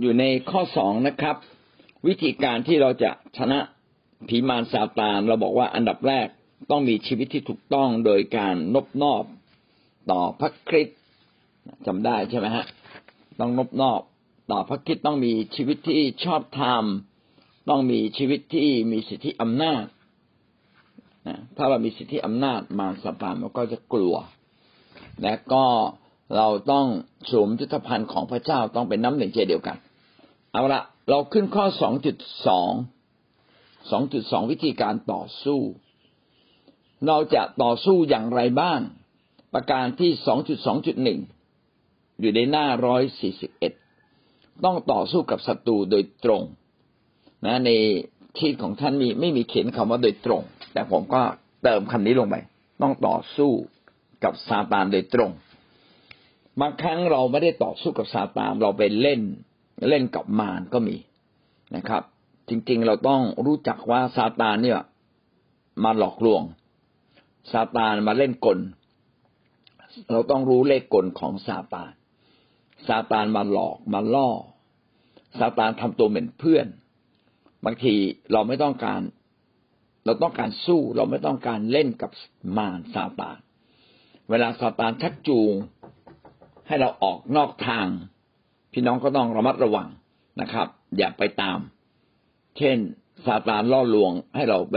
อยู่ในข้อสองนะครับ วิธีการที่เราจะชนะผีมารซาตานเราบอกว่าอันดับแรกต้องมีชีวิตที่ถูกต้องโดยการนบนอบต่อพระคริสต์จำได้ใช่ไหมฮะต้องนบนอบต่อพระคริสต์ต้องมีชีวิตที่ชอบธรรมต้องมีชีวิตที่มีสิทธิอำนาจถ้าเรามีสิทธิอำนาจมารซาตานมันก็จะกลัว และก็เราต้องสวมยุทธภัณฑ์ของพระเจ้าต้องเป็นน้ำหนึ่งใจเดียวกัน เอาละเราขึ้นข้อสองจุดสองสองจุดสองวิธีการต่อสู้ เราจะต่อสู้อย่างไรบ้าง ประการที่สองจุดสองจุดหนึ่งอยู่ในหน้าร้อยสี่สิบเอ็ดต้องต่อสู้กับศัตรูโดยตรง นะในที่ของท่านมีไม่มีเขียนคำว่าโดยตรง แต่ผมก็เติมคำนี้ลงไป ต้องต่อสู้กับซาตานโดยตรงบางครั้งเราไม่ได้ต่อสู้กับซาตานเราไปเล่น เล่นกับมารก็มีนะครับ จริงๆเราต้องรู้จักว่าซาตานเนี่ยมาหลอกลวงซาตานมาเล่นกล เราต้องรู้เลขกลของซาตานซาตานมาหลอกมาล่อซาตานทำตัวเหมือนเพื่อน บางทีเราไม่ต้องการ เราต้องการสู้เราไม่ต้องการเล่นกับมารซาตาน เวลาซาตานชักจูงให้เราออกนอกทาง พี่น้องก็ต้องระมัดระวังนะครับ อย่าไปตาม เช่นซาตานล่อลวงให้เราไป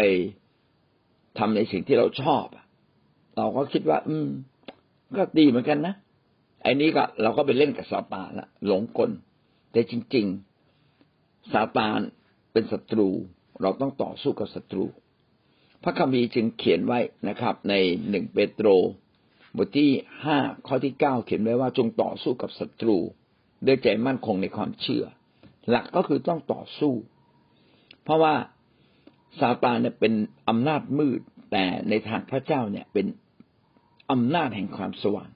ทำในสิ่งที่เราชอบเราก็คิดว่า อืม ก็ดีเหมือนกันนะไอ้นี้ก็เราก็ไปเล่นกับซาตานละหลงกล แต่จริง ๆซาตานเป็นศัตรู เราต้องต่อสู้กับศัตรู พระคัมภีร์จึงเขียนไว้นะครับ ในหนึ่งเปโตรบทที่ห้าข้อที่เก้าเขียนไว้ว่าจงต่อสู้กับศัตรู ด้วยใจมั่นคงในความเชื่อ หลักก็คือต้องต่อสู้ เพราะว่าซาตานเนี่ยเป็นอำนาจมืด แต่ในทางพระเจ้าเนี่ยเป็นอำนาจแห่งความสว่าง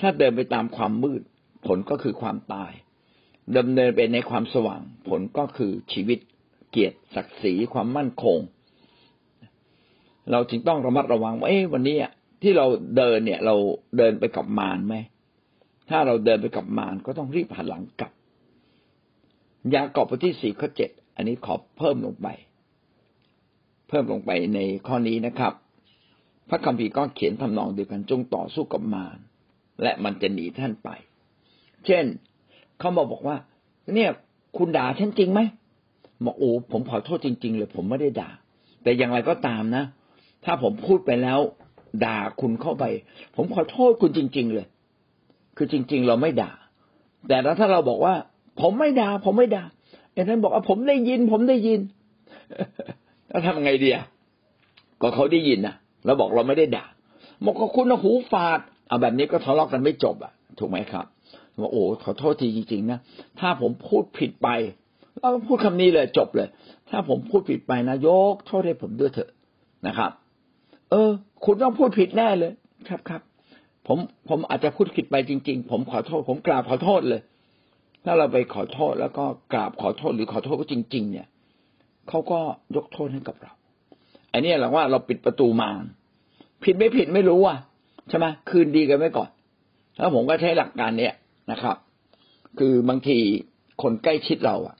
ถ้าเดินไปตามความมืด ผลก็คือความตายดำเนินไปในความสว่าง ผลก็คือชีวิตเกียรติศักดิ์ศรีความมั่นคง เราจึงต้องระมัดระวังว่าเอ๊ะวันนี้ที่เราเดินเนี่ย เราเดินไปกับมารไหม ถ้าเราเดินไปกับมารก็ต้องรีบหันหลังกลับ ยากอบบทที่สี่ข้อเจ็ดอันนี้ขอเพิ่มลงไป เพิ่มลงไปในข้อนี้นะครับ พระคัมภีร์ก็เขียนทำนองเดียวกันจงต่อสู้กับมารและมันจะหนีท่านไป เช่นเขาบอกบอกว่า เนี่ยคุณด่าฉันจริงไหมบอกโอ้ผมขอโทษจริง ๆ เลย ผมไม่ได้ด่า แต่อย่างไรก็ตามนะ ถ้าผมพูดไปแล้ว ด่าคุณเข้าไป ผมขอโทษคุณจริง ๆ เลย คือจริง ๆ เราไม่ด่า แต่ถ้าเราบอกว่า ผมไม่ด่าผมไม่ด่าไอ้ท่านบอกว่าผมได้ยิน ผมได้ยินแล้วทำไงดีอะก็เขาได้ยินนะเราบอกเราไม่ได้ด่าบอกว่าคุณหูฝาดเอาแบบนี้ก็ทะเลาะกันไม่จบอะ ถูกไหมครับว่าโอ้ขอโทษทีจริง ๆ นะถ้าผมพูดผิดไปเราพูดคำนี้เลยจบเลย ถ้าผมพูดผิดไปนะยกโทษให้ผมด้วยเถอะนะครับ เออ คุณต้องพูดผิดแน่เลย ครับครับ ผมผมอาจจะพูดผิดไปจริง ๆ ผมขอโทษ ผมกราบขอโทษเลย ถ้าเราไปขอโทษแล้วก็กราบขอโทษหรือขอโทษก็จริง ๆ เนี่ยเขาก็ยกโทษให้กับเรา อันนี้หละว่าเราปิดประตูมารผิดไม่ผิดไม่รู้อะใช่ไหมคืนดีกันไว้ก่อนแล้วผมก็ใช้หลักการเนี้ยนะครับ คือบางทีคนใกล้ชิดเราอะ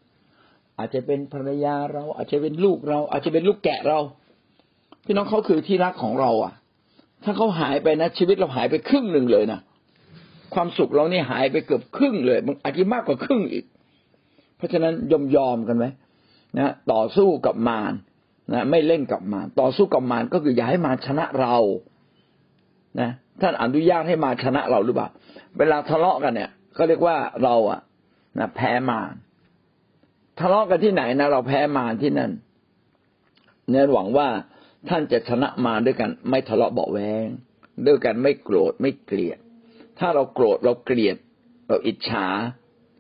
อาจจะเป็นภรรยาเรา อาจจะเป็นลูกเรา อาจจะเป็นลูกแกะเรา พี่น้องเขาคือที่รักของเราอะ ถ้าเขาหายไปนะ ชีวิตเราหายไปครึ่งหนึ่งเลยนะความสุขเรานี่หายไปเกือบครึ่งเลยมันอาจจะมากกว่าครึ่งอีก เพราะฉะนั้นยอมยอมกันไหมนะต่อสู้กับมารนะไม่เล่นกับมารต่อสู้กับมารก็คืออย่าให้มารชนะเรานะท่านอนุญาตให้มารชนะเราหรือเปล่าเวลาทะเลาะกันเนี่ยก็เรียกว่าเราอะนะแพ้มารทะเลาะกันที่ไหนนะเราแพ้มารที่นั่นเนี่ยหวังว่า ท่านจะชนะมาด้วยกันไม่ทะเลาะเบาแวงด้วยกันไม่โกรธไม่เกลียด ถ้าเราโกรธเราเกลียด เราอิจฉา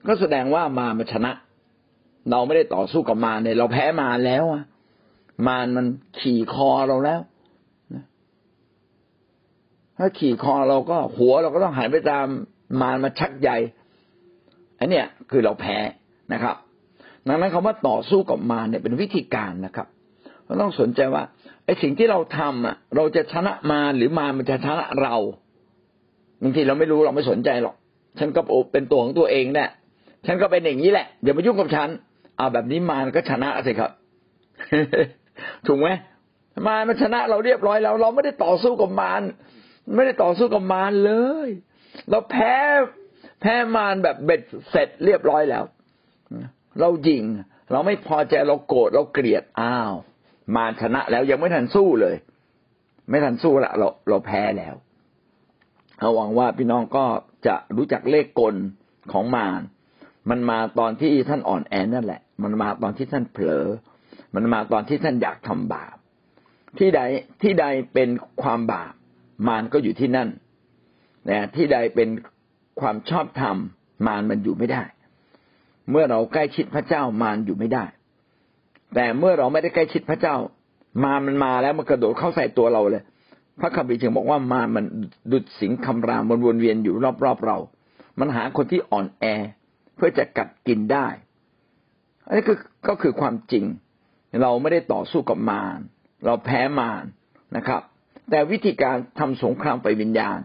ก็แสดงว่ามามันชนะ เราไม่ได้ต่อสู้กับมาเนี่ยเราแพ้มาแล้วอะมารมันขี่คอเราแล้วถ้าขี่คอเราก็หัวเราก็ต้องหันไปตามมารมาชักใยอันเนี้ยคือเราแพ้นะครับ ดังนั้นคำว่าต่อสู้กับมารเนี่ยเป็นวิธีการนะครับเราต้องสนใจว่า อ้สิ่งที่เราทำอะ เราจะชนะมาหรือมามันจะชนะเราบางทีเราไม่รู้เราไม่สนใจหรอก ฉันก็เป็นตัวของตัวเองแหละฉันก็เป็นอย่างนี้แหละอย่ามายุ่งกับฉันเอาแบบนี้มารก็ชนะสิครับ ถูกไหมมารมันชนะเราเรียบร้อยแล้ว เราไม่ได้ต่อสู้กับมารไม่ได้ต่อสู้กับมารเลย เราแพ้แพ้มารแบบเบ็ดเสร็จเรียบร้อยแล้ว เรายิง เราไม่พอใจเราโกรธเราเกลียดอ้าว มารชนะแล้วยังไม่ทันสู้เลย ไม่ทันสู้ละเราเราแพ้แล้วเอาหวังว่าพี่น้องก็จะรู้จักเลขกลของมารมันมาตอนที่ท่านอ่อนแอนั่นแหละ มันมาตอนที่ท่านเผลอ มันมาตอนที่ท่านอยากทำบาป ที่ใดที่ใดเป็นความบาป มารก็อยู่ที่นั่นนะที่ใดเป็นความชอบธรรมมารมันอยู่ไม่ได้ เมื่อเราใกล้ชิดพระเจ้ามารอยู่ไม่ได้ แต่เมื่อเราไม่ได้ใกล้ชิดพระเจ้า มารมันมาแล้วมันกระโดดเข้าใส่ตัวเราเลย พระคัมภีร์จึงบอกว่ามารมันดุดสิงคำรามมันวนเวียนอยู่รอบๆเรา มันหาคนที่อ่อนแอ เพื่อจะกัดกินได้ อันนี้คือก็คือความจริง เราไม่ได้ต่อสู้กับมารเราแพ้มารนะครับ แต่วิธีการทำสงครามไปวิญญาณ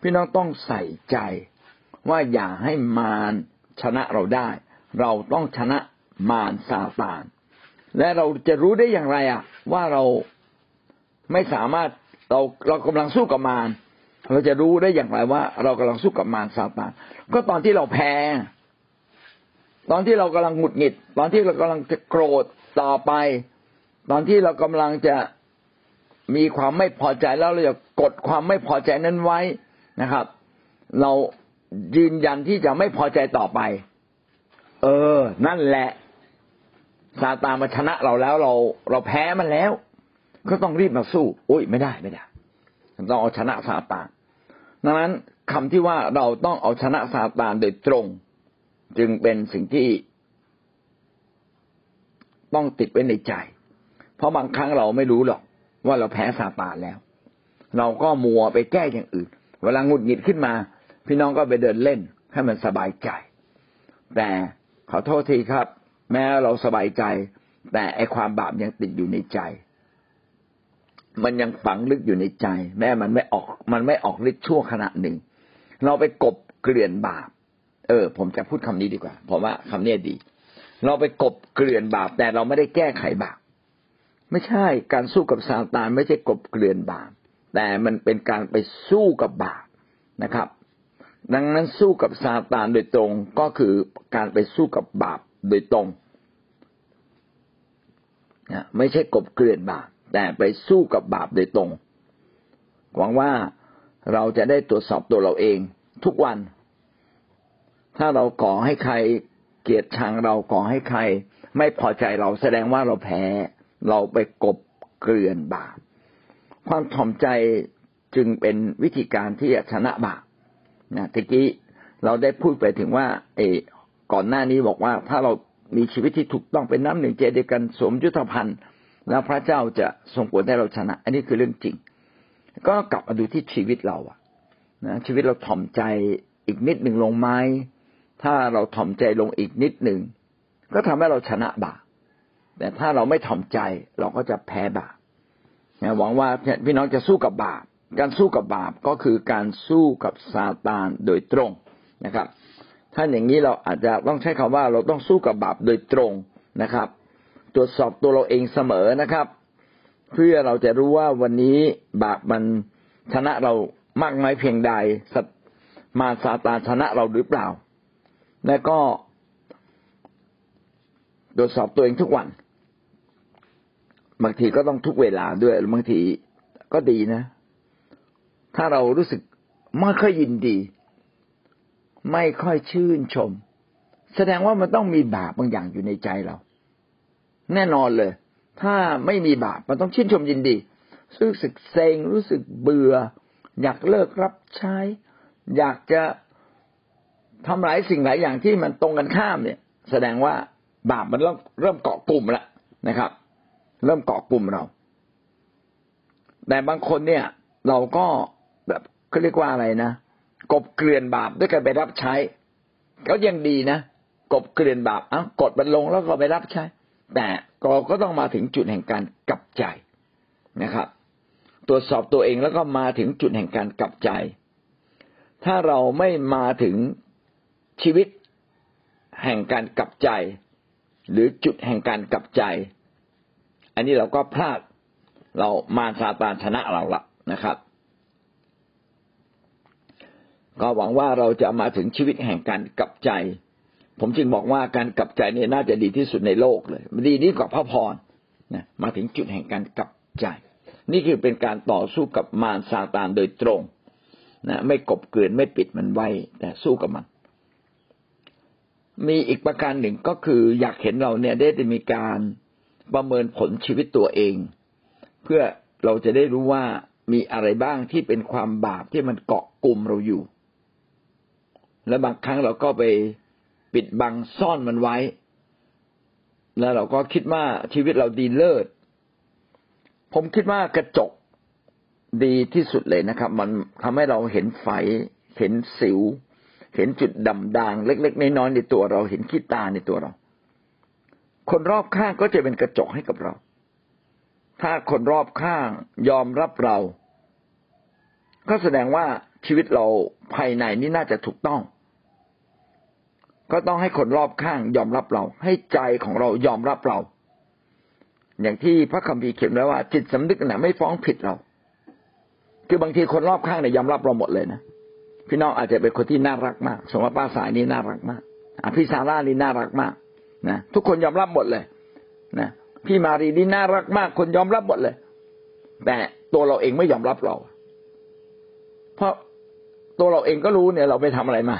พี่น้องต้องใส่ใจว่าอย่าให้มารชนะเราได้ เราต้องชนะมารซาตาน และเราจะรู้ได้อย่างไรอะ ว่าเราไม่สามารถเราเรากำลังสู้กับมารเราจะรู้ได้อย่างไรว่า เรากำลังสู้กับมารซาตานก็ตอนที่เราแพ้ ตอนที่เรากำลังหงุดหงิด ตอนที่เรากำลังจะโกรธต่อไป ตอนที่เรากำลังจะมีความไม่พอใจแล้วเราจะกดความไม่พอใจนั้นไว้นะครับ เรายืนยันที่จะไม่พอใจต่อไป เออ นั่นแหละ ซาตานมาชนะเราแล้วเราเราแพ้มันแล้ว ก็ต้องรีบมาสู้อุ้ยไม่ได้ไม่ได้ต้องเอาชนะซาตานดังนั้นคำที่ว่าเราต้องเอาชนะซาตานโดยตรง จึงเป็นสิ่งที่ต้องติดไว้ในใจ เพราะบางครั้งเราไม่รู้หรอกว่าเราแพ้ซาตานแล้ว เราก็มัวไปแก้อย่างอื่น เวลาหงุดหงิดขึ้นมา พี่น้องก็ไปเดินเล่นให้มันสบายใจ แต่ขอโทษทีครับ แม้เราสบายใจ แต่ไอความบาปยังติดอยู่ในใจ มันยังฝังลึกอยู่ในใจ แม้มันไม่ออก มันไม่ออกฤทธิ์ชั่วขณะหนึ่ง เราไปกบเกลื่อนบาป เออ ผมจะพูดคำนี้ดีกว่า ผมว่าคำนี้ดี เราไปกบเกลื่อนบาป แต่เราไม่ได้แก้ไขบาป ไม่ใช่การสู้กับซาตานไม่ใช่กบเกลื่อนบาป แต่มันเป็นการไปสู้กับบาปนะครับดังนั้นสู้กับซาตานโดยตรงก็คือการไปสู้กับบาปโดยตรง ไม่ใช่กบเกลื่อนบาปแต่ไปสู้กับบาปโดยตรง หวังว่าเราจะได้ตรวจสอบตัวเราเองทุกวัน ถ้าเราก่อให้ใครเกลียดชังเราก่อให้ใคร ไม่พอใจเราแสดงว่าเราแพ้ เราไปกบเกลื่อนบาป ความถ่อมใจจึงเป็นวิธีการที่จะชนะบาปนะตะกี้เราได้พูดไปถึงว่าเอก่อนหน้านี้บอกว่าถ้าเรา มีชีวิตที่ถูกต้องเป็นน้ำหนึ่งใจเดียวกันสมยุทธภัณฑ์แล้วพระเจ้าจะทรงโปรดให้เราชนะ อันนี้คือเรื่องจริง ก็กลับมาดูที่ชีวิตเราอะนะชีวิตเราถ่อมใจอีกนิดหนึ่งลงไหมถ้าเราถ่อมใจลงอีกนิดหนึ่งก็ทำให้เราชนะบาปแต่ถ้าเราไม่ถ่อมใจเราก็จะแพ้บาปหวังว่าพี่น้องจะสู้กับบาปการสู้กับบาปก็คือการสู้กับซาตานโดยตรงนะครับ ถ้าอย่างนี้เราอาจจะต้องใช้คำว่าเราต้องสู้กับบาปโดยตรงนะครับ ตรวจสอบตัวเราเองเสมอนะครับ เพื่อเราจะรู้ว่าวันนี้บาปมันชนะเรามากน้อยเพียงใดมาซาตานชนะเราหรือเปล่า และก็ตรวจสอบตัวเองทุกวัน บางทีก็ต้องทุกเวลาด้วยบางทีก็ดีนะ ถ้าเรารู้สึกไม่ค่อยยินดี ไม่ค่อยชื่นชม แสดงว่ามันต้องมีบาปบางอย่างอยู่ในใจเรา แน่นอนเลย ถ้าไม่มีบาปมันต้องชื่นชมยินดี รู้สึกเซ็งรู้สึกเบื่อ อยากเลิกรับใช้ อยากจะทำหลายสิ่งหลายอย่างที่มันตรงกันข้ามเนี่ย แสดงว่าบาปมันเริ่มเริ่มเกาะกลุ่มแล้วนะครับ เริ่มเกาะกลุ่มเรา แต่บางคนเนี่ย เราก็แบบเขาเรียกว่าอะไรนะ กบเกลื่อนบาปด้วยการไปรับใช้ก็ยังดีนะกบเกลื่อนบาปอะกดมันลงแล้วก็ไปรับใช้ แต่เราก็ต้องมาถึงจุดแห่งการกลับใจนะครับ ตรวจสอบตัวเองแล้วก็มาถึงจุดแห่งการกลับใจ ถ้าเราไม่มาถึงชีวิตแห่งการกลับใจ หรือจุดแห่งการกลับใจ อันนี้เราก็พลาดเรามาซาตานชนะเราละนะครับ ก็หวังว่าเราจะมาถึงชีวิตแห่งการกลับใจ ผมจึงบอกว่าการกลับใจเนี่ยน่าจะดีที่สุดในโลกเลยดีนี้กว่าพระพรนะมาถึงจุดแห่งการกลับใจ นี่คือเป็นการต่อสู้กับมารซาตานโดยตรงนะไม่กบเกลื่อนไม่ปิดมันไว้แต่สู้กับมัน มีอีกประการหนึ่งก็คืออยากเห็นเราเนี่ยได้มีการประเมินผลชีวิตตัวเอง เพื่อเราจะได้รู้ว่ามีอะไรบ้างที่เป็นความบาปที่มันเกาะกลุ่มเราอยู่ และบางครั้งเราก็ไปปิดบังซ่อนมันไว้ แล้วเราก็คิดว่าชีวิตเราดีเลิศ ผมคิดว่ากระจกดีที่สุดเลยนะครับ มันทำให้เราเห็นไฟเห็นสิว เห็นจุดดำด่างเล็ก ๆ น้อยๆในตัวเรา เห็นขี้ตาในตัวเรา คนรอบข้างก็จะเป็นกระจกให้กับเรา ถ้าคนรอบข้างยอมรับเรา ก็แสดงว่าชีวิตเราภายในนี่น่าจะถูกต้อง ก็ต้องให้คนรอบข้างยอมรับเรา ให้ใจของเรายอมรับเรา อย่างที่พระคัมภีร์เขียนไว้ว่า จิตสำนึกน่ะไม่ฟ้องผิดเรา คือบางทีคนรอบข้างเนี่ยยอมรับเราหมดเลยนะพี่น้องอาจจะเป็นคนที่น่ารักมาก สมมติป้าสายนี่น่ารักมากอพี่ซาร่านี่น่ารักมากนะทุกคนยอมรับหมดเลยนะพี่มารีนี่น่ารักมาก คนยอมรับหมดเลย แต่ตัวเราเองไม่ยอมรับเรา เพราะตัวเราเองก็รู้เนี่ย เราไปทำอะไรมา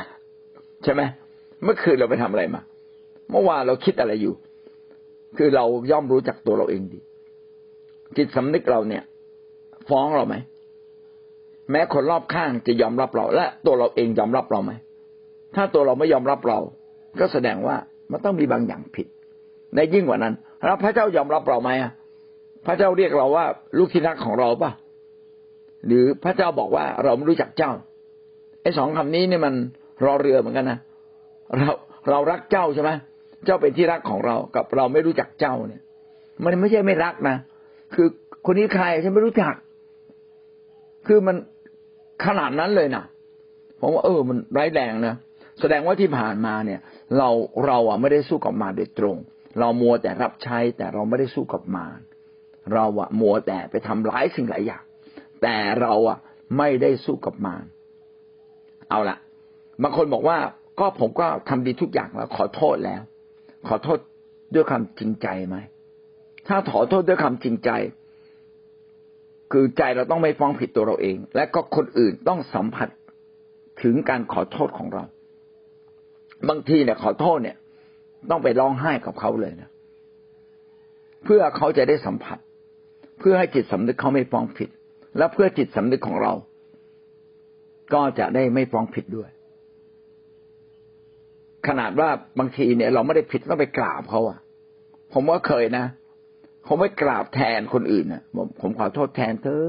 ใช่ไหม เมื่อคืนเราไปทำอะไรมา เมื่อวานเราคิดอะไรอยู่ คือเราย่อมรู้จักตัวเราเองดี จิตสำนึกเราเนี่ย ฟ้องเราไหมแม้คนรอบข้างจะยอมรับเรา และตัวเราเองยอมรับเราไหมถ้าตัวเราไม่ยอมรับเรา ก็แสดงว่ามันต้องมีบางอย่างผิด ในยิ่งกว่านั้นแล้วพระเจ้ายอมรับเราไหมอะพระเจ้าเรียกเราว่า ลูกที่รักของเราปะหรือพระเจ้าบอกว่าเราไม่รู้จักเจ้าไอ้สองคำนี้เนี่ยมันรอเรือเหมือนกันนะ เราเรารักเจ้าใช่ไหมเจ้าเป็นที่รักของเรากับเราไม่รู้จักเจ้าเนี่ย มันไม่ใช่ไม่รักนะคือคนนี้ใครฉันไม่รู้จัก คือมันขนาดนั้นเลยนะผมว่าเออ มันร้ายแรงนะแสดงว่าที่ผ่านมาเนี่ย เราเราอะไม่ได้สู้กับมารโดยตรง เรามัวแต่รับใช้แต่เราไม่ได้สู้กับมารเราอะมัวแต่ไปทำร้ายสิ่งหลายอย่างแต่เราอะไม่ได้สู้กับมารเอาละบางคนบอกว่า ก็ผมก็ทำดีทุกอย่างแล้วขอโทษแล้ว ขอโทษด้วยคำจริงใจไหมถ้าขอโทษด้วยคำจริงใจ คือใจเราต้องไม่ฟ้องผิดตัวเราเอง และก็คนอื่นต้องสัมผัสถึงการขอโทษของเรา บางทีเนี่ยขอโทษเนี่ย ต้องไปร้องไห้กับเขาเลยนะเพื่อเขาจะได้สัมผัส เพื่อให้จิตสำนึกเขาไม่ฟ้องผิด และเพื่อจิตสำนึกของเรา ก็จะได้ไม่ฟ้องผิดด้วย ขนาดว่าบางทีเนี่ย เราไม่ได้ผิดต้องไปกราบเขาอะผมว่าเคยนะผมไม่กราบแทนคนอื่นนะผมผมขอโทษแทนเธอ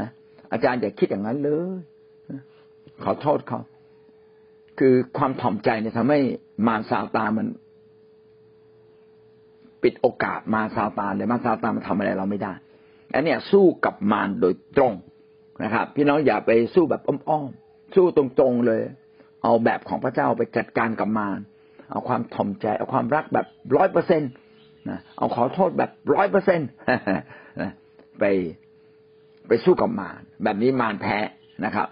นะอาจารย์อย่าคิดอย่างนั้นเลยขอโทษเขาคือความถ่อมใจเนี่ยทำให้มารซาตานมัน ปิดโอกาสมาซาตานเลยมาซาตานมันทำอะไรเราไม่ได้อันเนี้ยสู้กับมารโดยตรงนะครับ พี่น้องอย่าไปสู้แบบอ้อมๆสู้ตรงๆเลย เอาแบบของพระเจ้าไปจัดการกับมารเอาความถ่อมใจ เอาความรักแบบร้อยเปอร์เซ็นต์นะเอาขอโทษแบบร้อยเปอร์เซ็นต์ไปไปสู้กับมารแบบนี้มารแพ้นะครับ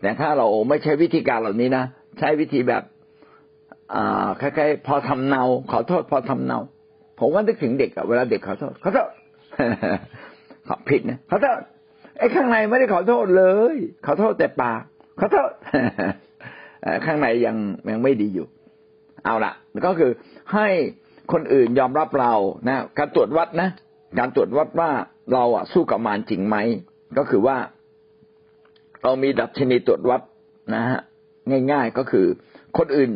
แต่ถ้าเราไม่ใช้วิธีการเหล่านี้นะใช้วิธีแบบอ่าคล้ายๆพอทำเนา ขอโทษ พอทำเนา ผมว่านึกถึงเด็กอะเวลาเด็กขอโทษขอโทษขอผิดนะขอโทษไอ้ข้างในไม่ได้ขอโทษเลย ขอโทษแต่ปากขอโทษ ข้างในยังยังไม่ดีอยู่ เอาละก็คือให้คนอื่นยอมรับเรานะการตรวจวัดนะ การตรวจวัดว่าเราอะสู้กับมารจริงไหมก็คือว่า เรามีดัชนีตรวจวัดนะฮะง่ายๆก็คือ คนอื่น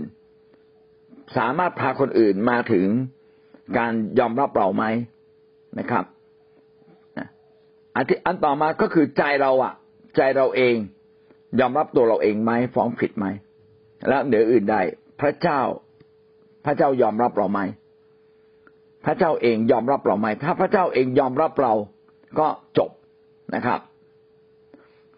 สามารถพาคนอื่นมาถึงการยอมรับเราไหมนะครับอันที่อันต่อมาก็คือใจเราอะ ใจเราเอง ยอมรับตัวเราเองไหมฟ้องผิดไหม แล้วเหนืออื่นใดพระเจ้า พระเจ้ายอมรับเราไหมพระเจ้าเองยอมรับเราไหมถ้าพระเจ้าเองยอมรับเราก็จบนะครับ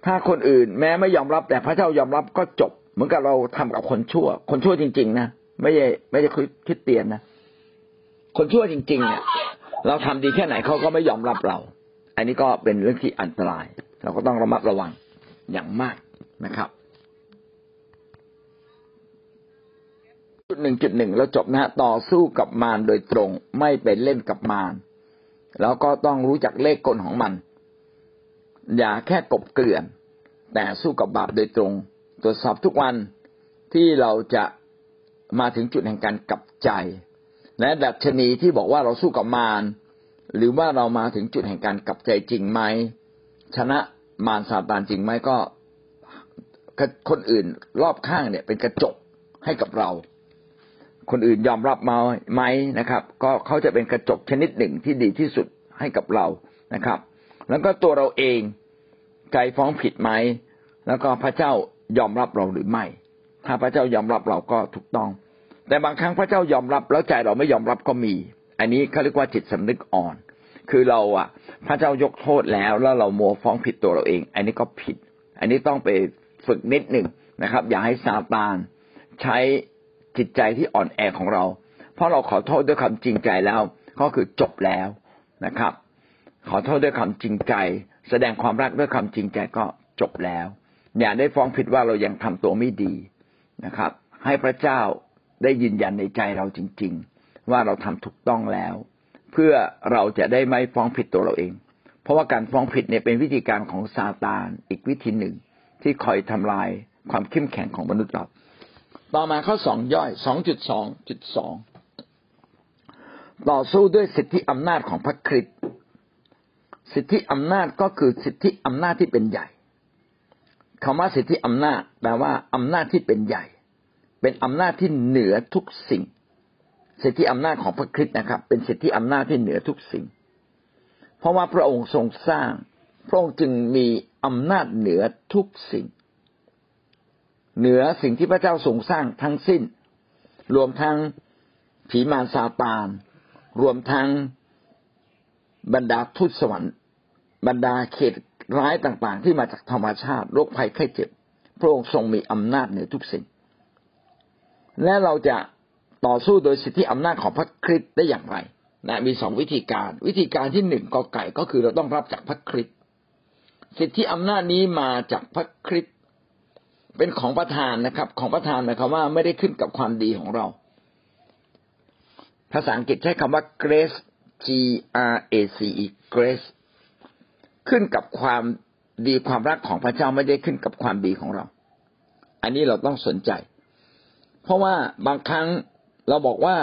ถ้าคนอื่นแม้ไม่ยอมรับ แต่พระเจ้ายอมรับก็จบ เหมือนกับเราทำกับคนชั่ว คนชั่วจริง ๆ นะไม่ใช่ไม่ใช่คริสเตียนนะคนชั่วจริง ๆ เนี่ย เราทำดีแค่ไหนเขาก็ไม่ยอมรับเรา อันนี้ก็เป็นเรื่องที่อันตราย เราก็ต้องระมัดระวังอย่างมากนะครับจุด หนึ่งจุดหนึ่งเราจบนะฮะต่อสู้กับมารโดยตรงไม่เป็นเล่นกับมารแล้วก็ต้องรู้จักเลขกลของมัน อย่าแค่กบเกลื่อน แต่สู้กับบาปโดยตรง ตรวจสอบทุกวันที่เราจะมาถึงจุดแห่งการกลับใจ และดัชนีที่บอกว่าเราสู้กับมารหรือว่าเรามาถึงจุดแห่งการกลับใจจริงไหมชนะมารซาตานจริงไหมก็คนอื่นรอบข้างเนี่ย เป็นกระจกให้กับเรา คนอื่นยอมรับมาไหมนะครับ ก็เขาจะเป็นกระจกชนิดหนึ่งที่ดีที่สุดให้กับเรานะครับ แล้วก็ตัวเราเองใจฟ้องผิดไหมแล้วก็พระเจ้ายอมรับเราหรือไม่ ถ้าพระเจ้ายอมรับเราก็ถูกต้อง แต่บางครั้งพระเจ้ายอมรับแล้วใจเราไม่ยอมรับก็มี อันนี้เขาเรียกว่าจิตสำนึกอ่อน คือเราอะ พระเจ้ายกโทษแล้วแล้วเราโมฟ้องผิดตัวเราเอง อันนี้ก็ผิด อันนี้ต้องไปฝึกนิดหนึ่งนะครับ อย่าให้ซาตานใช้ จิตใจที่อ่อนแอของเรา เพราะเราขอโทษด้วยคำจริงใจแล้ว ก็คือจบแล้วนะครับ ขอโทษด้วยคำจริงใจ แสดงความรักด้วยคำจริงใจก็จบแล้ว อย่าได้ฟ้องผิดว่าเรายังทำตัวไม่ดีนะครับ ให้พระเจ้าได้ยืนยันในใจเราจริง ๆ ว่าเราทำถูกต้องแล้ว เพื่อเราจะได้ไม่ฟ้องผิดตัวเราเอง เพราะว่าการฟ้องผิดเนี่ยเป็นวิธีการของซาตานอีกวิธีหนึ่งที่คอยทำลายความเข้มแข็งของมนุษย์เรา ต่อมาข้อสองย่อยสองจุดสองจุดสองต่อสู้ด้วยสิทธิอำนาจของพระคริสต์สิทธิอำนาจก็คือสิทธิอำนาจที่เป็นใหญ่คำว่าสิทธิอำนาจแปลว่าอำนาจที่เป็นใหญ่ เป็นอำนาจที่เหนือทุกสิ่ง สิทธิอำนาจของพระคริสต์นะครับ เป็นสิทธิอำนาจที่เหนือทุกสิ่ง เพราะว่าพระองค์ทรงสร้าง พระองค์จึงมีอำนาจเหนือทุกสิ่ง เหนือสิ่งที่พระเจ้าทรงสร้างทั้งสิ้น รวมทั้งผีมารซาตาน รวมทั้งบรรดาทุตสวรรค์ บรรดาเขตร้ายต่างๆ ที่มาจากธรรมชาติโรคภัยไข้เจ็บ พระองค์ทรงมีอำนาจเหนือทุกสิ่ง และเราจะต่อสู้โดยสิทธิอำนาจของพระคริสต์ได้อย่างไรนะมีสองวิธีการ วิธีการที่หนึ่งกอไก่ก็คือเราต้องรับจากพระคริสต์สิทธิอำนาจนี้มาจากพระคริสต์ เป็นของประทานนะครับ ของประทานหมายความว่าไม่ได้ขึ้นกับความดีของเรา ภาษาอังกฤษใช้คำว่า grace G R A C E grace ขึ้นกับความดีความรักของพระเจ้าไม่ได้ขึ้นกับความดีของเรา อันนี้เราต้องสนใจ เพราะว่าบางครั้งเราบอกว่า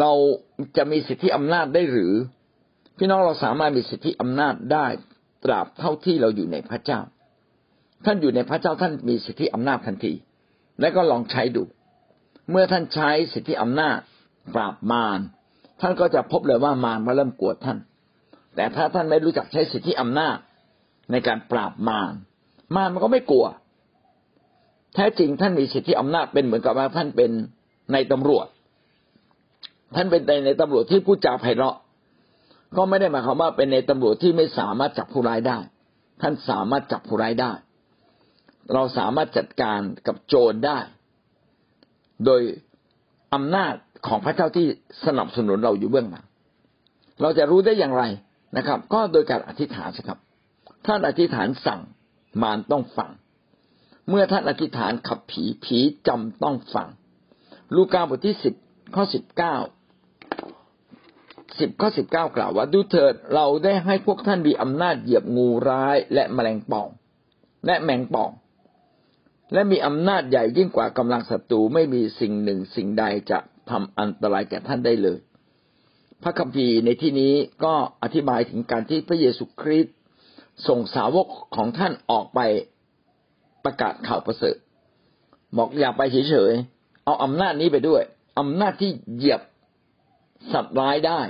เราจะมีสิทธิอำนาจได้หรือ พี่น้องเราสามารถมีสิทธิอำนาจได้ตราบเท่าที่เราอยู่ในพระเจ้า ท่านอยู่ในพระเจ้าท่านมีสิทธิอำนาจทันที และก็ลองใช้ดู เมื่อท่านใช้สิทธิอำนาจปราบมารท่านก็จะพบเลยว่ามารมาเริ่มกวดท่าน แต่ถ้าท่านไม่รู้จักใช้สิทธิอำนาจในการปราบมารมารมันก็ไม่กลัว แท้จริงท่านมีสิทธิอำนาจเป็นเหมือนกับว่าท่านเป็นในตำรวจ ท่านเป็นในตำรวจที่พูดจาไพเราะ ก็ไม่ได้หมายความว่าเป็นในตำรวจที่ไม่สามารถจับผู้ร้ายได้ ท่านสามารถจับผู้ร้ายได้ เราสามารถจัดการกับโจรได้ โดยอำนาจของพระเจ้าที่สนับสนุนเราอยู่เบื้องหลังเราจะรู้ได้อย่างไรนะครับ ก็โดยการอธิษฐานสิครับ ท่านอธิษฐานสั่งมารต้องฟัง เมื่อท่านอธิษฐานขับผีผีจำต้องฟัง ลูกาบทที่สิบข้อสิบเก้าสิบข้อสิบเก้ากล่าวว่าดูเถิดเราได้ให้พวกท่านมีอำนาจเหยียบงูร้ายและแมลงป่อง และแมงป่อง และมีอำนาจใหญ่ยิ่งกว่ากำลังศัตรูไม่มีสิ่งหนึ่งสิ่งใดจะทำอันตรายแก่ท่านได้เลย พระคัมภีร์ในที่นี้ก็อธิบายถึงการที่พระเยซูคริสต์ส่งสาวกของท่านออกไปประกาศข่าวประเสริฐบอกอย่าไปเฉยๆเอาอำนาจนี้ไปด้วยอำนาจที่เหยียบสัตว์ร้ายได้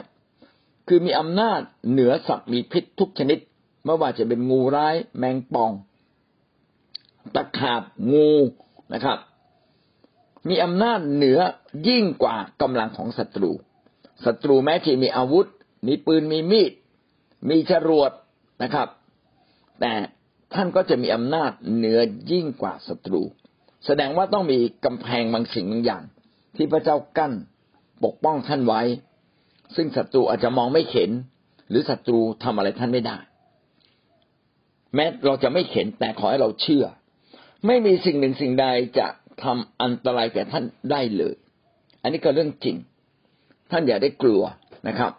คือมีอำนาจเหนือสัตว์มีพิษทุกชนิดไม่ว่าจะเป็นงูร้าย แมงป่อง ตะขาบงูนะครับ มีอำนาจเหนือยิ่งกว่ากำลังของศัตรูศัตรูแม้จะมีอาวุธ มีปืนมีมีด มีจรวดนะครับ แต่ท่านก็จะมีอำนาจเหนือยิ่งกว่าศัตรู แสดงว่าต้องมีกำแพงบางสิ่งบางอย่าง ที่พระเจ้ากั้นปกป้องท่านไว้ ซึ่งศัตรูอาจจะมองไม่เห็น หรือศัตรูทำอะไรท่านไม่ได้ แม้เราจะไม่เห็นแต่ขอให้เราเชื่อ ไม่มีสิ่งหนึ่งสิ่งใดจะทำอันตรายแก่ท่านได้เลย อันนี้ก็เรื่องจริง ท่านอย่าได้กลัวนะครับ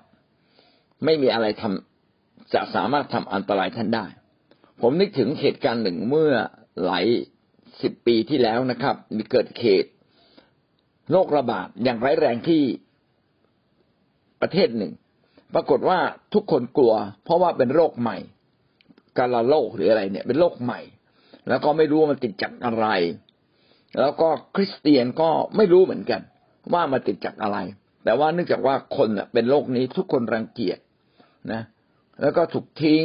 ไม่มีอะไรทำจะสามารถทำอันตรายท่านได้ ผมนึกถึงเหตุการณ์หนึ่งเมื่อหลายสิบปีที่แล้วนะครับ มีเกิดเหตุโรคระบาดอย่างร้ายแรงที่ประเทศหนึ่ง ปรากฏว่าทุกคนกลัว เพราะว่าเป็นโรคใหม่ กาลาโรคหรืออะไรเนี่ย เป็นโรคใหม่ แล้วก็ไม่รู้ว่ามันติดจากอะไร แล้วก็คริสเตียนก็ไม่รู้เหมือนกัน ว่ามันติดจากอะไร แต่ว่าเนื่องจากว่าคนเป็นโรคนี้ทุกคนรังเกียจนะ แล้วก็ถูกทิ้ง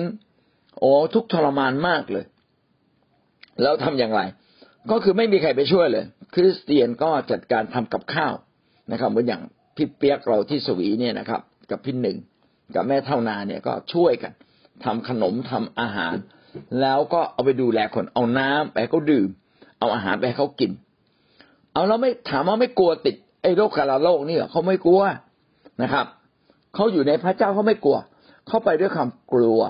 โอ้ทุกทรมานมากเลย แล้วทำอย่างไร ก็คือไม่มีใครไปช่วยเลย คริสเตียนก็จัดการทำกับข้าวนะครับเหมือนอย่างพี่เปียกเราที่สวีเนี่ยนะครับ กับพี่หนึ่งกับแม่เท่านาเนี่ยก็ช่วยกันทำขนมทำอาหาร แล้วก็เอาไปดูแลคนเอาน้ำไปให้เขาดื่ม เอาอาหารไปให้เขากิน เอาแล้วไม่ถามว่าไม่กลัวติดไอ้โรคกาลาโรคนี่เหรอเขาไม่กลัวนะครับเขาอยู่ในพระเจ้าเขาไม่กลัวเขาไปด้วยความกลัว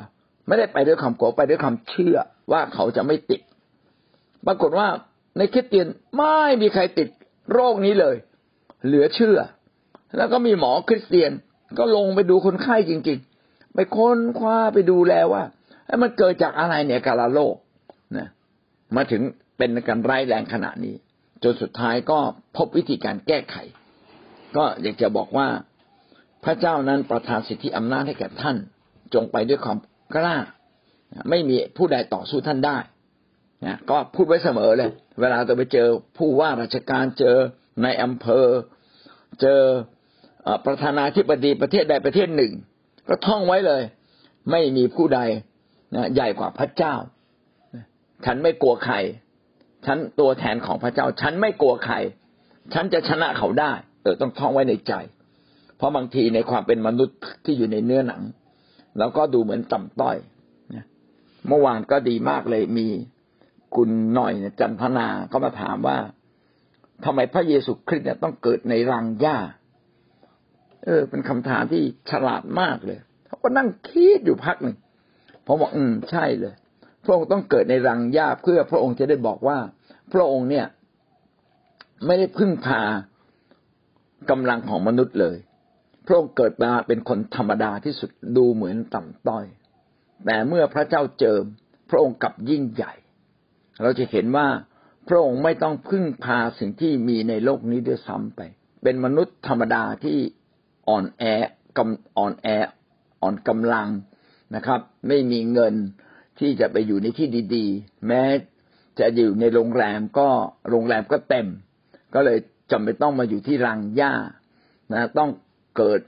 ไม่ได้ไปด้วยความกลัวไปด้วยความเชื่อว่าเขาจะไม่ติด ปรากฏว่าในคริสเตียนไม่มีใครติดโรคนี้เลย เหลือเชื่อ แล้วก็มีหมอคริสเตียนก็ลงไปดูคนไข้จริง ๆ ไปค้นคว้าไปดูแลว่า มันเกิดจากอะไรเนี่ยกาลาโรคนะมาถึงเป็นการร้ายแรงขนาดนี้ จนสุดท้ายก็พบวิธีการแก้ไข ก็อยากจะบอกว่าพระเจ้านั้นประทานสิทธิอำนาจให้แก่ท่าน จงไปด้วยความกล้า ไม่มีผู้ใดต่อสู้ท่านได้นะก็พูดไว้เสมอเลย เวลาเราไปเจอผู้ว่าราชการเจอในอำเภอ เจอประธานาธิบดีประเทศใดประเทศหนึ่ง ก็ท่องไว้เลย ไม่มีผู้ใด นะใหญ่กว่าพระเจ้า ฉันไม่กลัวใคร ฉันตัวแทนของพระเจ้า ฉันไม่กลัวใคร ฉันจะชนะเขาได้ เออต้องท่องไว้ในใจ เพราะบางทีในความเป็นมนุษย์ที่อยู่ในเนื้อหนังแล้วก็ดูเหมือนต่ำต้อยเมื่อวานก็ดีมากเลยมีคุณหน่อยจันทนาก็มาถามว่าทำไมพระเยซูคริสต์เนี่ยต้องเกิดในรังหญ้า เออ เป็นคำถามที่ฉลาดมากเลยเขาก็นั่งคิดอยู่พักหนึ่ง ผมบอกอืมใช่เลย พระองค์ต้องเกิดในรังหญ้าเพื่อพระองค์จะได้บอกว่า พระองค์เนี่ย ไม่ได้พึ่งพากำลังของมนุษย์เลย พระองค์เกิดมาเป็นคนธรรมดาที่สุดดูเหมือนต่ำต้อย แต่เมื่อพระเจ้าเจิม พระองค์กลับยิ่งใหญ่ เราจะเห็นว่าพระองค์ไม่ต้องพึ่งพาสิ่งที่มีในโลกนี้ด้วยซ้ำไป เป็นมนุษย์ธรรมดาที่อ่อนแอกำอ่อนแออ่อนกำลัง นะครับ ไม่มีเงินที่จะไปอยู่ในที่ดีๆ แม้จะอยู่ในโรงแรมก็โรงแรมก็เต็ม ก็เลยจำเป็นต้องมาอยู่ที่รังหญ้านะต้องเกิด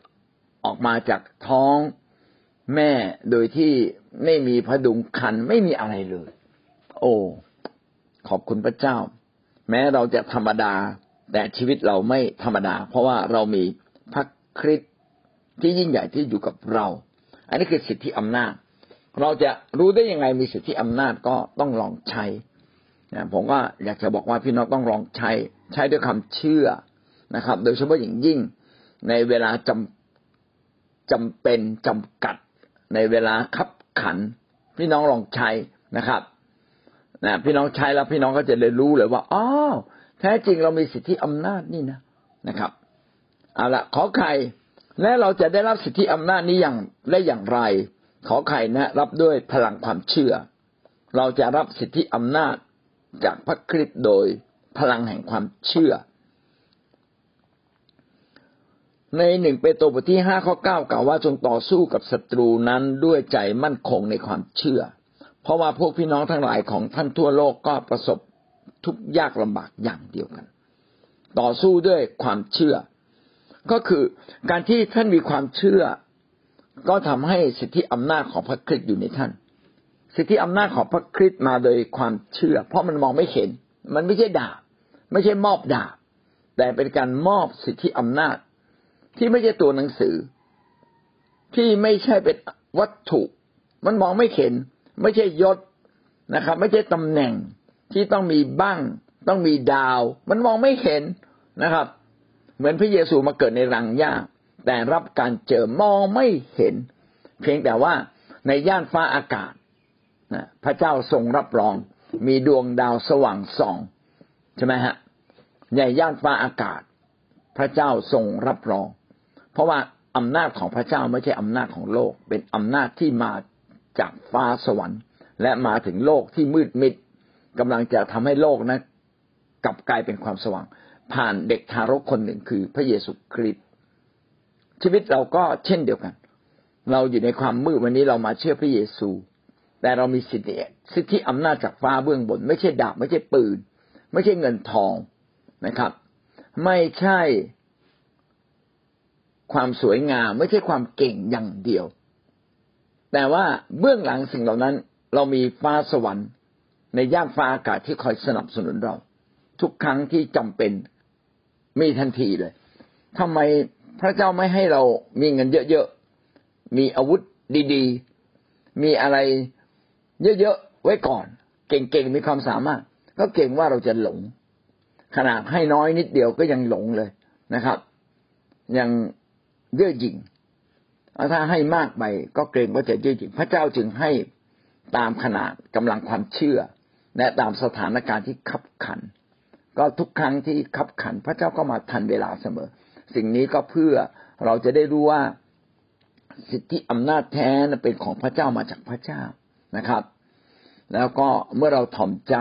ออกมาจากท้องแม่โดยที่ไม่มีพดุงคันไม่มีอะไรเลย โอ้ขอบคุณพระเจ้า แม้เราจะธรรมดา แต่ชีวิตเราไม่ธรรมดา เพราะว่าเรามีพระคริสต์ที่ยิ่งใหญ่ที่อยู่กับเรา อันนี้คือสิทธิอำนาจ เราจะรู้ได้ยังไงมีสิทธิอำนาจก็ต้องลองใช้นะผมก็อยากจะบอกว่าพี่น้องต้องลองใช้ ใช้ด้วยคำเชื่อนะครับ โดยเฉพาะอย่างยิ่งในเวลาจำจำเป็นจำกัด ในเวลาขับขัน พี่น้องลองใช้นะครับนะพี่น้องใช้แล้วพี่น้องก็จะเลยนรู้เลยว่าอ๋อแท้จริงเรามีสิทธิอำนาจนี่นะนะครับเอาละขอใคร และเราจะได้รับสิทธิอำนาจนี้อย่างได้อย่างไร ขอใครนะรับด้วยพลังความเชื่อ เราจะรับสิทธิอำนาจจากพระคริสต์โดยพลังแห่งความเชื่อ ในหนึ่งเปโตรบทที่ห้าข้อเก้ากล่าวว่าจงต่อสู้กับศัตรูนั้นด้วยใจมั่นคงในความเชื่อ เพราะว่าพวกพี่น้องทั้งหลายของท่านทั่วโลกก็ประสบทุกยากลำบากอย่างเดียวกัน ต่อสู้ด้วยความเชื่อ ก็คือการที่ท่านมีความเชื่อ ก็ทำให้สิทธิอำนาจของพระคริสต์อยู่ในท่าน สิทธิอำนาจของพระคริสต์มาโดยความเชื่อ เพราะมันมองไม่เห็น มันไม่ใช่ดาบไม่ใช่มอบดาบแต่เป็นการมอบสิทธิอำนาจ ที่ไม่ใช่ตัวหนังสือ ที่ไม่ใช่เป็นวัตถุ มันมองไม่เห็น ไม่ใช่ยศนะครับ ไม่ใช่ตำแหน่งที่ต้องมีบ้าง ต้องมีดาว มันมองไม่เห็นนะครับ เหมือนพระเยซูมาเกิดในรังหญ้า แต่รับการเจอมองไม่เห็น เพียงแต่ว่าในย่านฟ้าอากาศนะพระเจ้าทรงรับรอง มีดวงดาวสว่างส่องใช่ไหมฮะในย่านฟ้าอากาศ พระเจ้าทรงรับรอง เพราะว่าอำนาจของพระเจ้าไม่ใช่อำนาจของโลก เป็นอำนาจที่มาจากฟ้าสวรรค์ และมาถึงโลกที่มืดมิดกำลังจะทำให้โลกนะกลับกลายเป็นความสว่าง ผ่านเด็กทารกคนหนึ่งคือพระเยซูคริสต์ชีวิตเราก็เช่นเดียวกัน เราอยู่ในความมืดวันนี้เรามาเชื่อพระเยซู แต่เรามีสิทธิสิทธิอำนาจจากฟ้าเบื้องบน ไม่ใช่ดาบไม่ใช่ปืน ไม่ใช่เงินทองนะครับ ไม่ใช่ความสวยงาม ไม่ใช่ความเก่งอย่างเดียว แต่ว่าเบื้องหลังสิ่งเหล่านั้น เรามีฟ้าสวรรค์ ในย่านฟ้าอากาศที่คอยสนับสนุนเรา ทุกครั้งที่จำเป็น มีทันทีเลยทำไมพระเจ้าไม่ให้เรามีเงินเยอะๆ มีอาวุธดีๆ มีอะไรเยอะๆ ไว้ก่อน เก่งๆ มีความสามารถ ก็เก่งว่าเราจะหลง ขนาดให้น้อยนิดเดียวก็ยังหลงเลยนะครับ ยังเย่อหยิ่งถ้าให้มากไปก็เกรงว่าจะเย่อหยิ่งพระเจ้าจึงให้ตามขนาดกำลังความเชื่อ และตามสถานการณ์ที่ขับขัน ก็ทุกครั้งที่ขับขันพระเจ้าก็มาทันเวลาเสมอ สิ่งนี้ก็เพื่อเราจะได้รู้ว่าสิทธิอำนาจแท้เป็นของพระเจ้ามาจากพระเจ้านะครับ แล้วก็เมื่อเราถ่อมใจ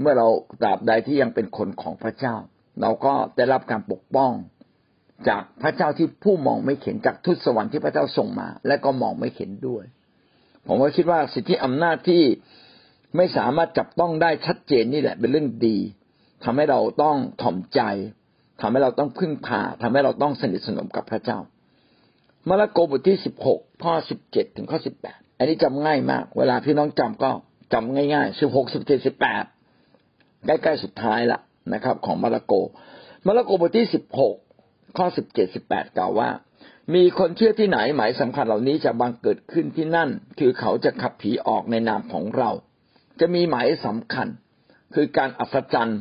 เมื่อเราตราบใดที่ยังเป็นคนของพระเจ้า เราก็ได้รับการปกป้องจากพระเจ้าที่ผู้มองไม่เห็นจากทุตสวรรค์ที่พระเจ้าส่งมา และก็มองไม่เห็นด้วย ผมก็คิดว่าสิทธิอำนาจที่ไม่สามารถจับต้องได้ชัดเจนนี่แหละ เป็นเรื่องดี ทำให้เราต้องถ่อมใจทำให้เราต้องพึ่งพาทำให้เราต้องสนิทสนมกับพระเจ้ามาระโกบทที่สิบหกข้อสิบเจ็ดถึงข้อสิบแปดอันนี้จำง่ายมาก เวลาพี่น้องจำก็จำง่ายๆสิบหกสิบเจ็ดสิบแปดใกล้ๆสุดท้ายละนะครับ ของมาระโก มาระโกบทที่สิบหกข้อสิบเจ็ดสิบแปดกล่าวว่า มีคนเชื่อที่ไหนหมายสำคัญเหล่านี้จะบังเกิดขึ้นที่นั่น คือเขาจะขับผีออกในนามของเรา จะมีหมายสำคัญ คือการอัศจรรย์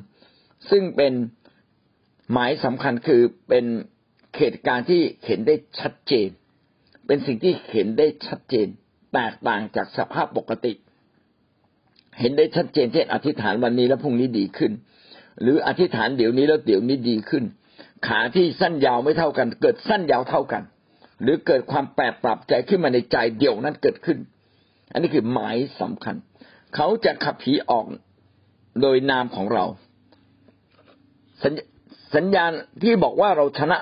ซึ่งเป็นหมายสำคัญคือเป็นเหตุการณ์ที่เห็นได้ชัดเจน เป็นสิ่งที่เห็นได้ชัดเจน แตกต่างจากสภาพปกติ เห็นได้ชัดเจนเช่นอธิษฐานวันนี้แล้วพรุ่งนี้ดีขึ้น หรืออธิษฐานเดี๋ยวนี้แล้วเดี๋ยวนี้ดีขึ้น ขาที่สั้นยาวไม่เท่ากัน เกิดสั้นยาวเท่ากัน หรือเกิดความแปรปรับใจขึ้นมาในใจเดี๋ยวนั้นเกิดขึ้น อันนี้คือหมายสำคัญ เขาจะขับผีออกโดยนามของเรา สัญญาณที่บอกว่าเราชนะ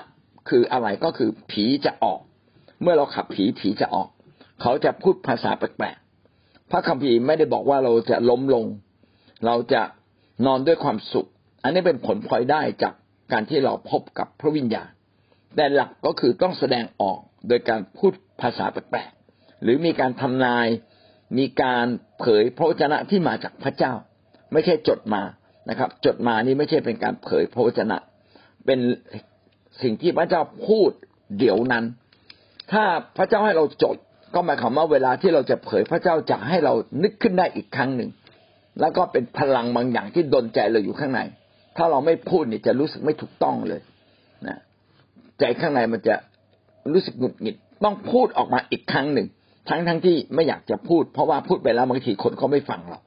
คืออะไรก็คือผีจะออก เมื่อเราขับผีผีจะออก เขาจะพูดภาษาแปลกๆพระคัมภีร์ไม่ได้บอกว่าเราจะล้มลง เราจะนอนด้วยความสุข อันนี้เป็นผลพลอยได้จากการที่เราพบกับพระวิญญาณ แต่หลักก็คือต้องแสดงออกโดยการพูดภาษาแปลกๆหรือมีการทำนายมีการเผยพระวจนะที่มาจากพระเจ้า ไม่ใช่จดมา นะครับ จดมานี่ไม่ใช่เป็นการเผยพระวจนะ เป็นสิ่งที่พระเจ้าพูดเดี๋ยวนั้น ถ้าพระเจ้าให้เราจด ก็หมายความว่าเวลาที่เราจะเผยพระเจ้าจะให้เรานึกขึ้นได้อีกครั้งหนึ่ง แล้วก็เป็นพลังบางอย่างที่ดนใจเราอยู่ข้างใน ถ้าเราไม่พูดเนี่ยจะรู้สึกไม่ถูกต้องเลยนะใจข้างในมันจะรู้สึกหงุดหงิดต้องพูดออกมาอีกครั้งหนึ่ง ทั้งทั้งที่ไม่อยากจะพูด เพราะว่าพูดไปแล้วบางทีคนเขาไม่ฟังเรา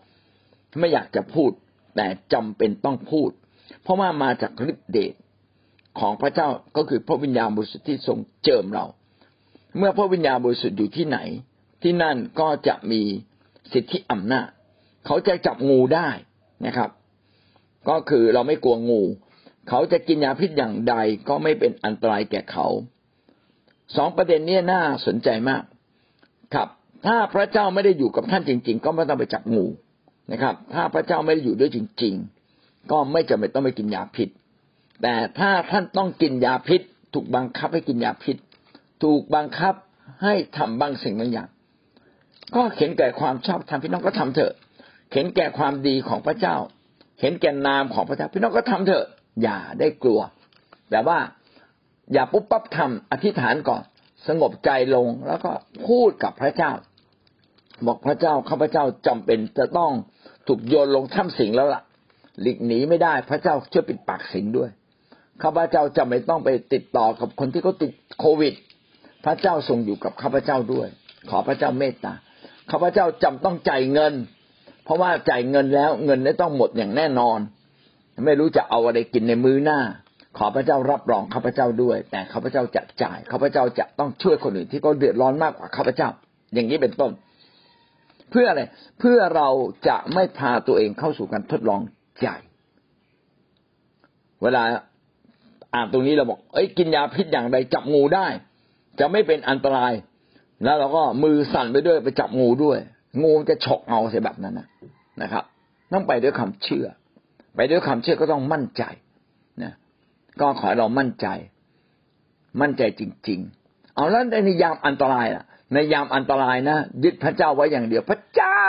ไม่อยากจะพูด แต่จำเป็นต้องพูด เพราะว่ามาจากฤทธิเดชของพระเจ้าก็คือพระวิญญาณบริสุทธิ์ที่ทรงเจิมเรา เมื่อพระวิญญาณบริสุทธิ์อยู่ที่ไหน ที่นั่นก็จะมีสิทธิอำนาจ เขาจะจับงูได้นะครับ ก็คือเราไม่กลัวงู เขาจะกินยาพิษอย่างใดก็ไม่เป็นอันตรายแก่เขาสองประเด็นนี้น่าสนใจมาก ครับ ถ้าพระเจ้าไม่ได้อยู่กับท่านจริง ๆ ก็ไม่ต้องไปจับงู นะครับ ถ้าพระเจ้าไม่ได้อยู่ด้วยจริง ๆ ก็ไม่จำเป็นต้องไปกินยาพิษ แต่ถ้าท่านต้องกินยาพิษ ถูกบังคับให้กินยาพิษ ถูกบังคับให้ทำบางสิ่งบางอย่าง ก็เห็นแก่ความชอบธรรมพี่น้องก็ทำเถอะ เห็นแก่ความดีของพระเจ้า เห็นแก่นามของพระเจ้าพี่น้องก็ทำเถอะ อย่าได้กลัว แต่ว่าอย่าปุ๊บปั๊บทำอธิษฐานก่อน สงบใจลงแล้วก็พูดกับพระเจ้า บอกพระเจ้าข้าพเจ้าจำเป็นจะต้อง ถูกโยนลงถ้ำสิงแล้วล่ะ หลีกหนีไม่ได้พระเจ้าช่วยปิดปากสิงด้วยข้าพเจ้าจะไม่ต้องไปติดต่อกับคนที่เขาติดโควิด พระเจ้าทรงอยู่กับข้าพเจ้าด้วย ขอพระเจ้าเมตตาข้าพเจ้าจำต้องจ่ายเงิน เพราะว่าจ่ายเงินแล้วเงินได้ต้องหมดอย่างแน่นอน ไม่รู้จะเอาอะไรกินในมื้อหน้า ขอพระเจ้ารับรองข้าพเจ้าด้วย แต่ข้าพเจ้าจะจ่ายข้าพเจ้าจะต้องช่วยคนอื่นที่เขาเดือดร้อนมากกว่าข้าพเจ้า อย่างนี้เป็นต้น เพื่ออะไรเพื่อเราจะไม่พาตัวเองเข้าสู่การทดลองใจเวลาอ่านตรงนี้เราบอก เอ้ยกินยาพิษอย่างใดจับงูได้ จะไม่เป็นอันตราย แล้วเราก็มือสั่นไปด้วยไปจับงูด้วย งูจะฉกเอาเสียแบบนั้นนะนะครับ ต้องไปด้วยความเชื่อ ไปด้วยความเชื่อก็ต้องมั่นใจนะก็ขอให้เรามั่นใจ มั่นใจจริง ๆ เอาแล้วในยามอันตรายล่ะ ในยามอันตรายนะยึดพระเจ้าไว้อย่างเดียว พระเจ้า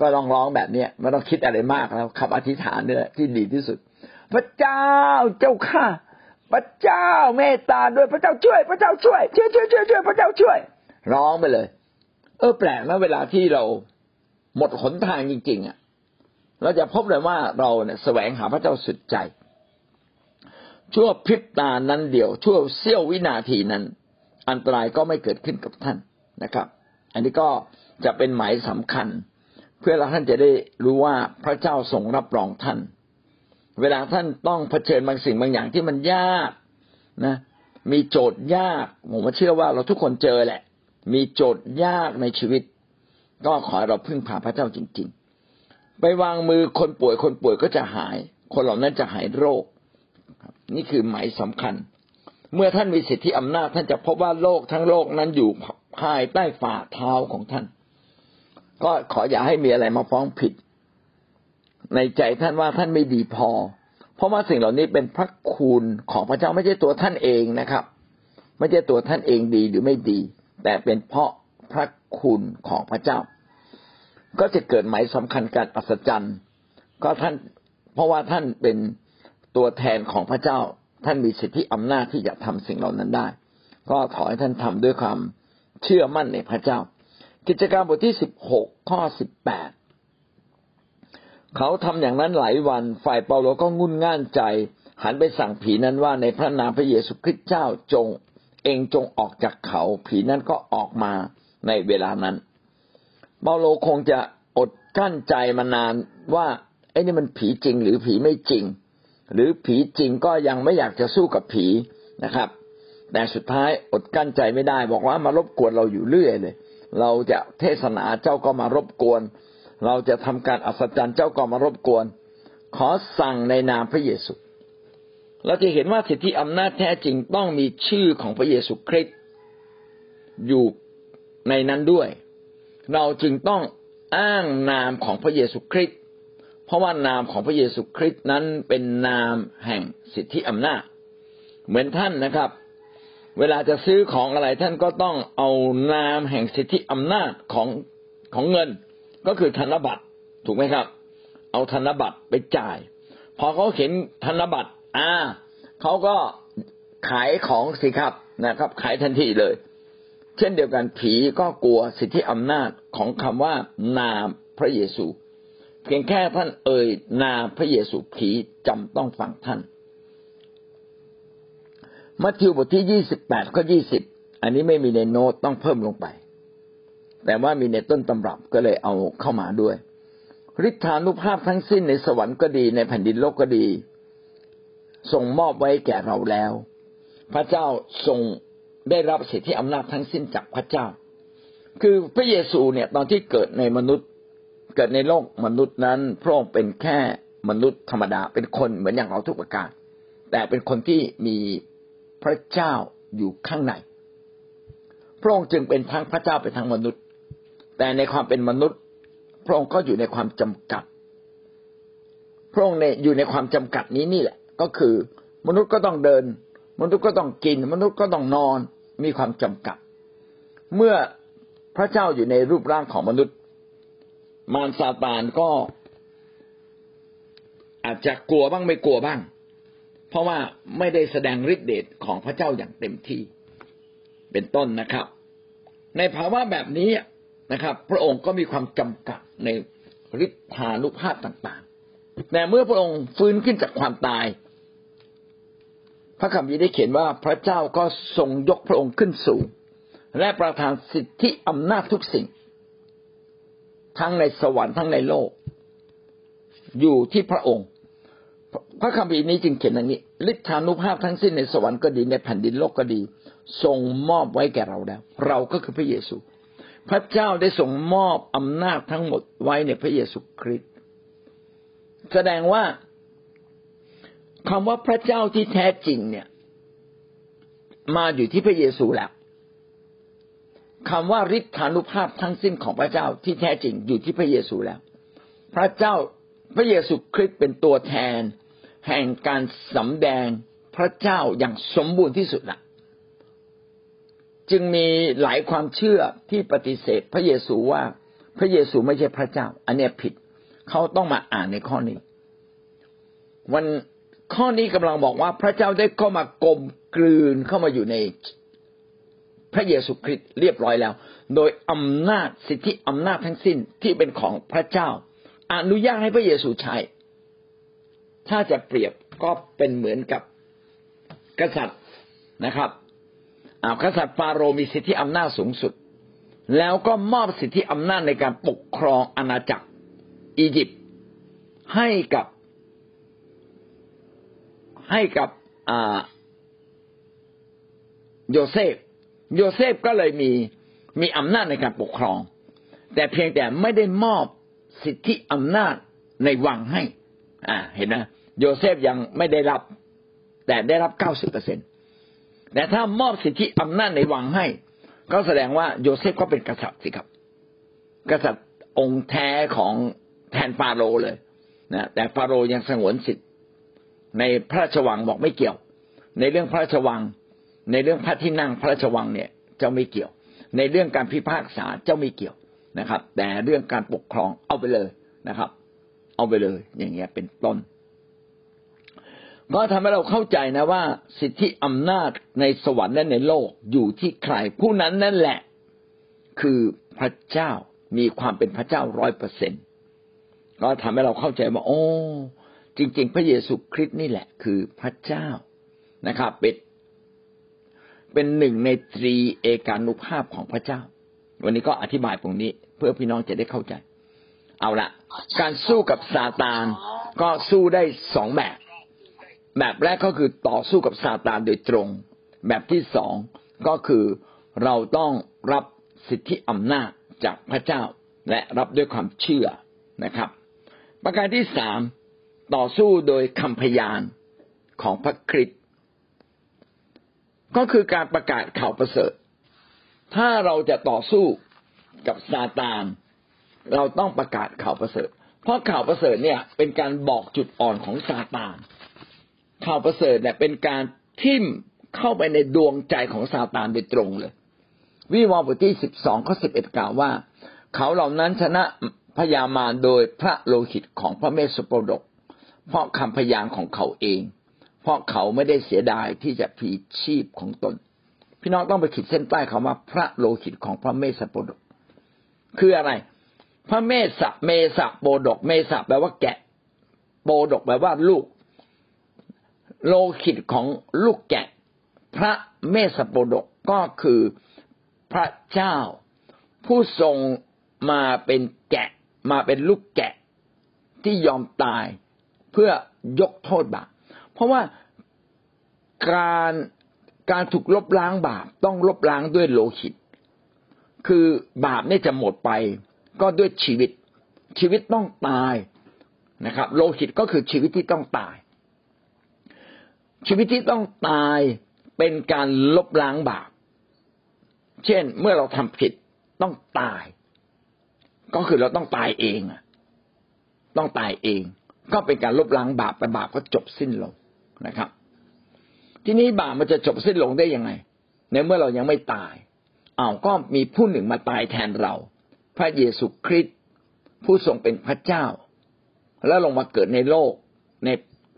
ก็ลองร้องแบบเนี้ยไม่ต้องคิดอะไรมากแล้วคำอธิษฐานเนี่ยที่ดีที่สุด พระเจ้าเจ้าข้าพระเจ้าเมตตาด้วยพระเจ้าช่วย พระเจ้าช่วยช่วยช่วยช่วยช่วยพระเจ้าช่วย ร้องไปเลย เออแปลกนะเวลาที่เราหมดหนทางจริงๆอะเราจะพบเลยว่าเราเนี่ยแสวงหาพระเจ้าสุดใจชั่วพริบตานั้นเดียวชั่วเสี้ยววินาทีนั้น อันตรายก็ไม่เกิดขึ้นกับท่านนะครับ อันนี้ก็จะเป็นหมายสำคัญ เพื่อเราท่านจะได้รู้ว่าพระเจ้าทรงรับรองท่าน เวลาท่านต้องเผชิญบางสิ่งบางอย่างที่มันยากนะ มีโจทย์ยากผมเชื่อว่าเราทุกคนเจอแหละ มีโจทย์ยากในชีวิต ก็ขอเราพึ่งพาพระเจ้าจริง ๆ ไปวางมือคนป่วยคนป่วยก็จะหาย คนเหล่านั้นจะหายโรค นี่คือหมายสำคัญ เมื่อท่านมีสิทธิอำนาจท่านจะพบว่าโลกทั้งโลกนั้นอยู่ภายใต้ฝ่าเท้าของท่าน ก็ขออย่าให้มีอะไรมาฟ้องผิด ในใจท่านว่าท่านไม่ดีพอ เพราะว่าสิ่งเหล่านี้เป็นพระคุณของพระเจ้าไม่ใช่ตัวท่านเองนะครับ ไม่ใช่ตัวท่านเองดีหรือไม่ดี แต่เป็นเพราะพระคุณของพระเจ้า ก็จะเกิดหมายสำคัญการอัศจรรย์ ก็ท่านเพราะว่าท่านเป็นตัวแทนของพระเจ้า ท่านมีสิทธิอำนาจที่จะทำสิ่งเหล่านั้นได้ ก็ขอให้ท่านทำด้วยความเชื่อมั่นในพระเจ้า กิจการบทที่สิบหกข้อสิบแปดเขาทำอย่างนั้นหลายวันฝ่ายเปาโลก็งุนง่านใจ หันไปสั่งผีนั้นว่าในพระนามพระเยซูคริสต์เจ้าจง เองจงออกจากเขา ผีนั้นก็ออกมาในเวลานั้นเปาโลคงจะอดกั้นใจมานานว่าไอ้นี่มันผีจริงหรือผีไม่จริง หรือผีจริงก็ยังไม่อยากจะสู้กับผีนะครับ แต่สุดท้ายอดกั้นใจไม่ได้ บอกว่ามารบกวนเราอยู่เรื่อยเลย เราจะเทศนาเจ้าก็มารบกวน เราจะทำการอัศจรรย์เจ้าก็มารบกวน ขอสั่งในนามพระเยซูเราจะเห็นว่าสิทธิอำนาจแท้จริงต้องมีชื่อของพระเยซูคริสต์อยู่ในนั้นด้วย เราจึงต้องอ้างนามของพระเยซูคริสต์ เพราะว่านามของพระเยซูคริสต์นั้นเป็นนามแห่งสิทธิอำนาจ เหมือนท่านนะครับ เวลาจะซื้อของอะไรท่านก็ต้องเอานามแห่งสิทธิอำนาจของของเงิน ก็คือธนบัตรถูกไหมครับ เอาธนบัตรไปจ่าย พอเขาเห็นธนบัตรอ่าเขาก็ขายของสิครับนะครับ ขายทันทีเลย เช่นเดียวกันผีก็กลัวสิทธิอำนาจของคำว่านามพระเยซู เพียงแค่ท่านเอ่ยนามพระเยซูผีจำต้องฟังท่าน มัทธิวบทที่ยี่สิบแปดข้อยี่สิบอันนี้ไม่มีในโน้ตต้องเพิ่มลงไป แต่ว่ามีในต้นตำรับก็เลยเอาเข้ามาด้วยฤทธานุภาพทั้งสิ้นในสวรรค์ก็ดีในแผ่นดินโลกก็ดีทรงมอบไว้แก่เราแล้ว พระเจ้าทรงได้รับสิทธิอำนาจทั้งสิ้นจากพระเจ้า คือพระเยซูเนี่ยตอนที่เกิดในมนุษย์ เกิดในโลกมนุษย์นั้นพระองค์เป็นแค่มนุษย์ธรรมดาเป็นคนเหมือนอย่างเราทุกประการ แต่เป็นคนที่มีพระเจ้าอยู่ข้างใน พระองค์จึงเป็นทั้งพระเจ้าเป็นทั้งมนุษย์ แต่ในความเป็นมนุษย์ พระองค์ก็อยู่ในความจำกัด พระองค์ในอยู่ในความจำกัดนี้นี่แหละ ก็คือ มนุษย์ก็ต้องเดิน มนุษย์ก็ต้องกิน มนุษย์ก็ต้องนอนมีความจำกัด เมื่อพระเจ้าอยู่ในรูปร่างของมนุษย์ มารซาตานก็อาจจะกลัวบ้างไม่กลัวบ้าง เพราะว่าไม่ได้แสดงฤทธิเดชของพระเจ้าอย่างเต็มที่ เป็นต้นนะครับ ในภาวะแบบนี้นะครับ พระองค์ก็มีความจำกัดในฤทธานุภาพต่างๆ แต่เมื่อพระองค์ฟื้นขึ้นจากความตาย พระคัมภีร์ได้เขียนว่าพระเจ้าก็ทรงยกพระองค์ขึ้นสูง และประทานสิทธิอำนาจทุกสิ่ง ทั้งในสวรรค์ทั้งในโลก อยู่ที่พระองค์ พระคัมภีร์นี้จึงเขียนอย่างนี้ฤทธานุภาพทั้งสิ้นในสวรรค์ก็ดีในแผ่นดินโลกก็ดี ทรงมอบไว้แก่เราแล้ว เราก็คือพระเยซู พระเจ้าได้ทรงมอบอำนาจทั้งหมดไว้ในพระเยซูคริสต์แสดงว่าคำว่าพระเจ้าที่แท้จริงเนี่ย มาอยู่ที่พระเยซูแล้ว คำว่าฤทธานุภาพทั้งสิ้นของพระเจ้าที่แท้จริงอยู่ที่พระเยซูแล้ว พระเจ้าพระเยซูคริสต์เป็นตัวแทน แห่งการสำแดงพระเจ้าอย่างสมบูรณ์ที่สุดละจึงมีหลายความเชื่อที่ปฏิเสธ พระเยซูว่าพระเยซูไม่ใช่พระเจ้า อันนี้ผิดเขาต้องมาอ่านในข้อนี้ วันข้อนี้กำลังบอกว่าพระเจ้าได้เข้ามากลมกลืนเข้ามาอยู่ใน พระเยซูคริสต์เรียบร้อยแล้ว โดยอำนาจสิทธิอำนาจทั้งสิ้นที่เป็นของพระเจ้า อนุญาตให้พระเยซูใช้ ถ้าจะเปรียบก็เป็นเหมือนกับกษัตริย์นะครับกษัตริย์ฟาโรมีสิทธิอำนาจสูงสุด แล้วก็มอบสิทธิอำนาจในการปกครองอาณาจักรอียิปต์ให้กับให้กับโยเซฟ โยเซฟก็เลยมีมีอำนาจในการปกครอง แต่เพียงแต่ไม่ได้มอบสิทธิอำนาจในวังให้ อ่า เห็นนะโยเซฟยังไม่ได้รับ แต่ได้รับเก้าสิบเปอร์เซ็นแต่ถ้ามอบสิทธิอำนาจในวังให้ ก็แสดงว่าโยเซฟก็เป็นกษัตริย์สิครับ กษัตริย์องค์แท้ของแทนฟาโรห์เลยนะแต่ฟาโรห์ยังสงวนสิทธิในพระราชวังบอกไม่เกี่ยว ในเรื่องพระราชวัง ในเรื่องพระที่นั่งพระราชวังเนี่ยเจ้าไม่เกี่ยว ในเรื่องการพิพากษาเจ้าไม่เกี่ยวนะครับ แต่เรื่องการปกครองเอาไปเลยนะครับ เอาไปเลย อย่างเงี้ยเป็นต้น ก็ทำให้เราเข้าใจนะว่า สิทธิอำนาจในสวรรค์และในโลกอยู่ที่ใคร ผู้นั้นนั่นแหละ คือพระเจ้ามีความเป็นพระเจ้าร้อยเปอร์เซ็นก็ทำให้เราเข้าใจว่าโอ้จริง ๆ พระเยซูคริสต์นี่แหละ คือพระเจ้านะครับเป็น เป็นหนึ่งในตรีเอกานุภาพของพระเจ้า วันนี้ก็อธิบายตรงนี้ เพื่อพี่น้องจะได้เข้าใจ เอาละการสู้กับซาตานก็สู้ได้สองแบบ แบบแรกก็คือต่อสู้กับซาตานโดยตรง แบบที่สองก็คือเราต้องรับสิทธิอำนาจจากพระเจ้า และรับด้วยความเชื่อนะครับ ประการที่สามต่อสู้โดยคำพยานของพระคริสต์ ก็คือการประกาศข่าวประเสริฐ ถ้าเราจะต่อสู้กับซาตาน เราต้องประกาศข่าวประเสริฐ เพราะข่าวประเสริฐเนี่ย เป็นการบอกจุดอ่อนของซาตาน ข่าวประเสริฐเนี่ยเป็นการทิ่มเข้าไปในดวงใจของซาตานโดยตรงเลย วิวรณ์บทที่สิบสองข้อสิบเอ็ดกล่าวว่า เขาเหล่านั้นชนะพยามารโดยพระโลหิตของพระเมสสโปรดก เพราะคำพยานของเขาเอง เพราะเขาไม่ได้เสียดายที่จะผีชีพของตน พี่น้องต้องไปขีดเส้นใต้คาว่าพระโลหิตของพระเมสสโปดก คืออะไร พระเมสสเมสะโปดก เมสะแปลว่าแกะ โปดกแปลว่าลูก โลหิตของลูกแกะ พระเมสสโปดกก็คือพระเจ้า ผู้ทรงมาเป็นแกะ มาเป็นลูกแกะที่ยอมตายเพื่อยกโทษบาป เพราะว่าการการถูกลบล้างบาปต้องลบล้างด้วยโลหิต คือบาปนี่จะหมดไป ก็ด้วยชีวิต ชีวิตต้องตายนะครับ โลหิตก็คือชีวิตที่ต้องตาย ชีวิตที่ต้องตายเป็นการลบล้างบาป เช่นเมื่อเราทำผิดต้องตาย ก็คือเราต้องตายเองต้องตายเอง ก็เป็นการลบล้างบาปแต่บาปก็จบสิ้นลง นะครับ ทีนี้บาปมันจะจบสิ้นลงได้ยังไง ในเมื่อเรายังไม่ตายเอาก็มีผู้หนึ่งมาตายแทนเรา พระเยซูคริสต์ผู้ทรงเป็นพระเจ้า แล้วลงมาเกิดในโลกใน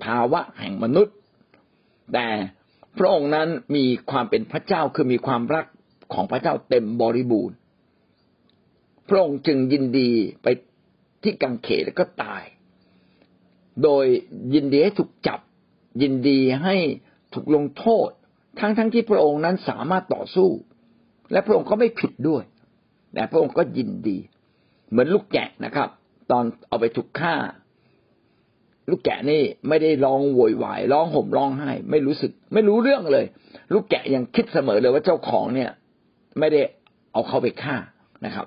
ภาวะแห่งมนุษย์ แต่พระองค์นั้นมีความเป็นพระเจ้าคือมีความรักของพระเจ้าเต็มบริบูรณ์ พระองค์จึงยินดีไปที่กังเขนแล้วก็ตาย โดยยินดีให้ถูกจับ ยินดีให้ถูกลงโทษ ทั้งทั้งที่พระองค์นั้นสามารถต่อสู้ และพระองค์ก็ไม่ผิดด้วย แต่พระองค์ก็ยินดี เหมือนลูกแกะนะครับ ตอนเอาไปถูกฆ่า ลูกแกะนี่ไม่ได้ร้องโวยวายร้องห่มร้องไห้ ไม่รู้สึก ไม่รู้เรื่องเลย ลูกแกะยังคิดเสมอเลยว่าเจ้าของเนี่ย ไม่ได้เอาเขาไปฆ่านะครับ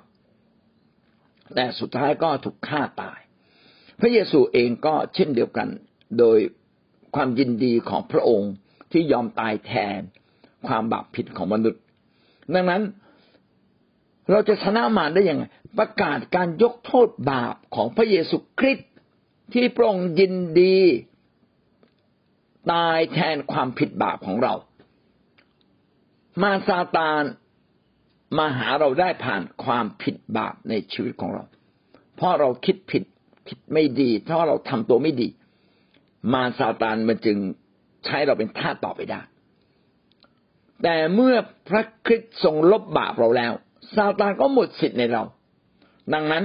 แต่สุดท้ายก็ถูกฆ่าตาย พระเยซูเองก็เช่นเดียวกัน โดย ความยินดีของพระองค์ที่ยอมตายแทนความบาปผิดของมนุษย์ ดังนั้นเราจะชนะมารได้ยังไงประกาศการยกโทษบาปของพระเยซูคริสต์ที่พระองค์ยินดี ตายแทนความผิดบาปของเรา มาซาตานมาหาเราได้ผ่านความผิดบาปในชีวิตของเรา เพราะเราคิดผิดคิดไม่ดีเพราะเราทำตัวไม่ดี มาซาตานมันจึงใช้เราเป็นทาสต่อไปได้ แต่เมื่อพระคริสต์ทรงลบบาปเราแล้วซาตานก็หมดสิทธิ์ในเรา ดังนั้น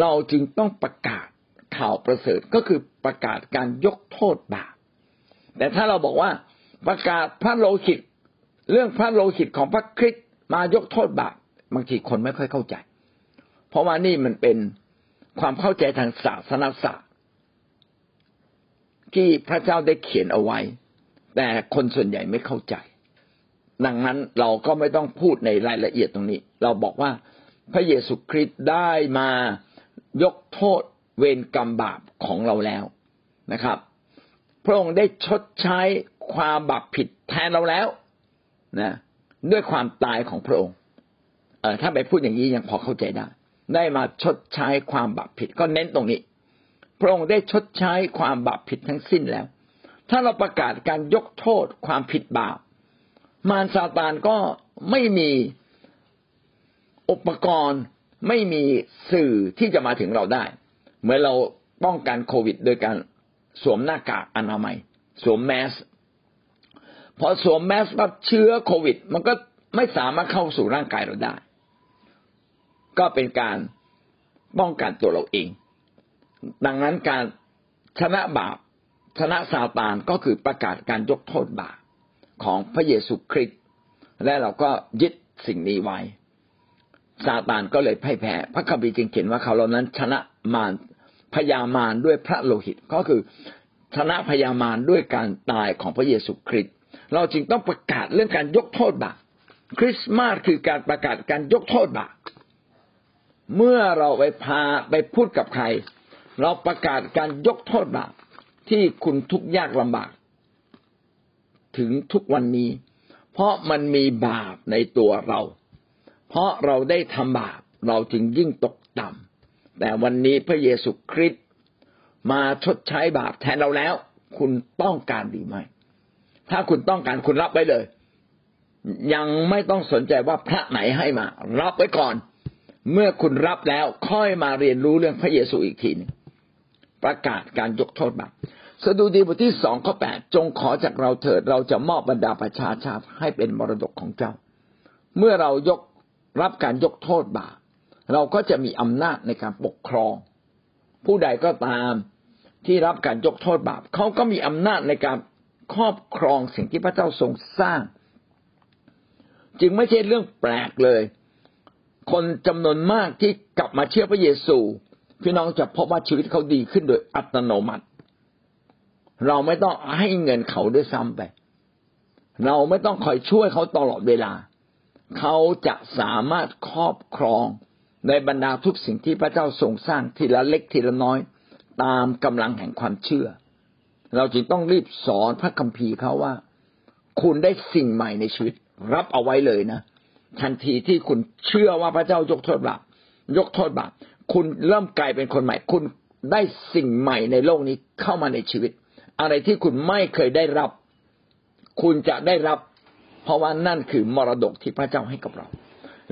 เราจึงต้องประกาศข่าวประเสริฐก็คือประกาศการยกโทษบาป แต่ถ้าเราบอกว่าประกาศพระโลหิตเรื่องพระโลหิตของพระคริสต์มายกโทษบาปบางทีคนไม่ค่อยเข้าใจ เพราะว่านี่มันเป็นความเข้าใจทางศาสนาศาสตร์ ที่พระเจ้าได้เขียนเอาไว้ แต่คนส่วนใหญ่ไม่เข้าใจ ดังนั้นเราก็ไม่ต้องพูดในรายละเอียดตรงนี้ เราบอกว่าพระเยซูคริสต์ได้มายกโทษเวรกรรมบาปของเราแล้วนะครับ พระองค์ได้ชดใช้ความบาปผิดแทนเราแล้วนะด้วยความตายของพระองค์เออถ้าไปพูดอย่างนี้ยังพอเข้าใจได้ ได้มาชดใช้ความบาปผิดก็เน้นตรงนี้ ระองค์ได้ชดใช้ความบาปผิดทั้งสิ้นแล้ว ถ้าเราประกาศการยกโทษความผิดบาป มารซาตานก็ไม่มีอุปกรณ์ไม่มีสื่อที่จะมาถึงเราได้ เมื่อเราป้องกันโควิด โดยการสวมหน้ากากอนามัย สวมแมสพอสวมแมสปั๊บเชื้อโควิด มันก็ไม่สามารถเข้าสู่ร่างกายเราได้ ก็เป็นการป้องกันตัวเราเอง ดังนั้นการชนะบาปชนะซาตานก็คือประกาศการยกโทษบาปของพระเยซูคริสต์และเราก็ยึดสิ่งนี้ไว้ซาตานก็เลยพ่ายแพ้พระคัมภีร์จึงเขียนว่าเขาเหล่านั้น ชนะมารพยามารด้วยพระโลหิตก็คือชนะพยามารด้วยการตายของพระเยซูคริสต์เราจึงต้องประกาศเรื่องการยกโทษบาปคริสต์มาสคือการประกาศการยกโทษบาปเมื่อเราไปพาไปพูดกับใคร เราประกาศการยกโทษบาปที่คุณทุกข์ยากลำบาก ถึงทุกวันนี้ เพราะมันมีบาปในตัวเรา เพราะเราได้ทำบาปเราจึงยิ่งตกต่ำแต่วันนี้พระเยซูคริสต์มาชดใช้บาปแทนเราแล้ว คุณต้องการดีไหมถ้าคุณต้องการคุณรับไว้เลย ยังไม่ต้องสนใจว่าพระไหนให้มา รับไว้ก่อน เมื่อคุณรับแล้วค่อยมาเรียนรู้เรื่องพระเยซูอีกทีนึง ประกาศการยกโทษบาปสดุดีบทที่สองข้อแปดจงขอจากเราเถิดเราจะมอบบรรดาประชาชาติให้เป็นมรดกของเจ้า เมื่อเรายกรับการยกโทษบาปเราก็จะมีอำนาจในการปกครอง ผู้ใดก็ตามที่รับการยกโทษบาปเขาก็มีอำนาจในการครอบครองสิ่งที่พระเจ้าทรงสร้าง จึงไม่ใช่เรื่องแปลกเลย คนจำนวนมากที่กลับมาเชื่อพระเยซู พี่น้องจะพบว่าชีวิตเขาดีขึ้นโดยอัตโนมัติ เราไม่ต้องให้เงินเขาด้วยซ้ำไป เราไม่ต้องคอยช่วยเขาตลอดเวลา เขาจะสามารถครอบครองในบรรดาทุกสิ่งที่พระเจ้าทรงสร้างทีละเล็กทีละน้อย ตามกำลังแห่งความเชื่อ เราจึงต้องรีบสอนพระคัมภีร์เขาว่า คุณได้สิ่งใหม่ในชีวิต รับเอาไว้เลยนะ ทันทีที่คุณเชื่อว่าพระเจ้ายกโทษบาปยกโทษบาป คุณเริ่มกลายเป็นคนใหม่ คุณได้สิ่งใหม่ในโลกนี้เข้ามาในชีวิต อะไรที่คุณไม่เคยได้รับ คุณจะได้รับ เพราะว่านั่นคือมรดกที่พระเจ้าให้กับเรา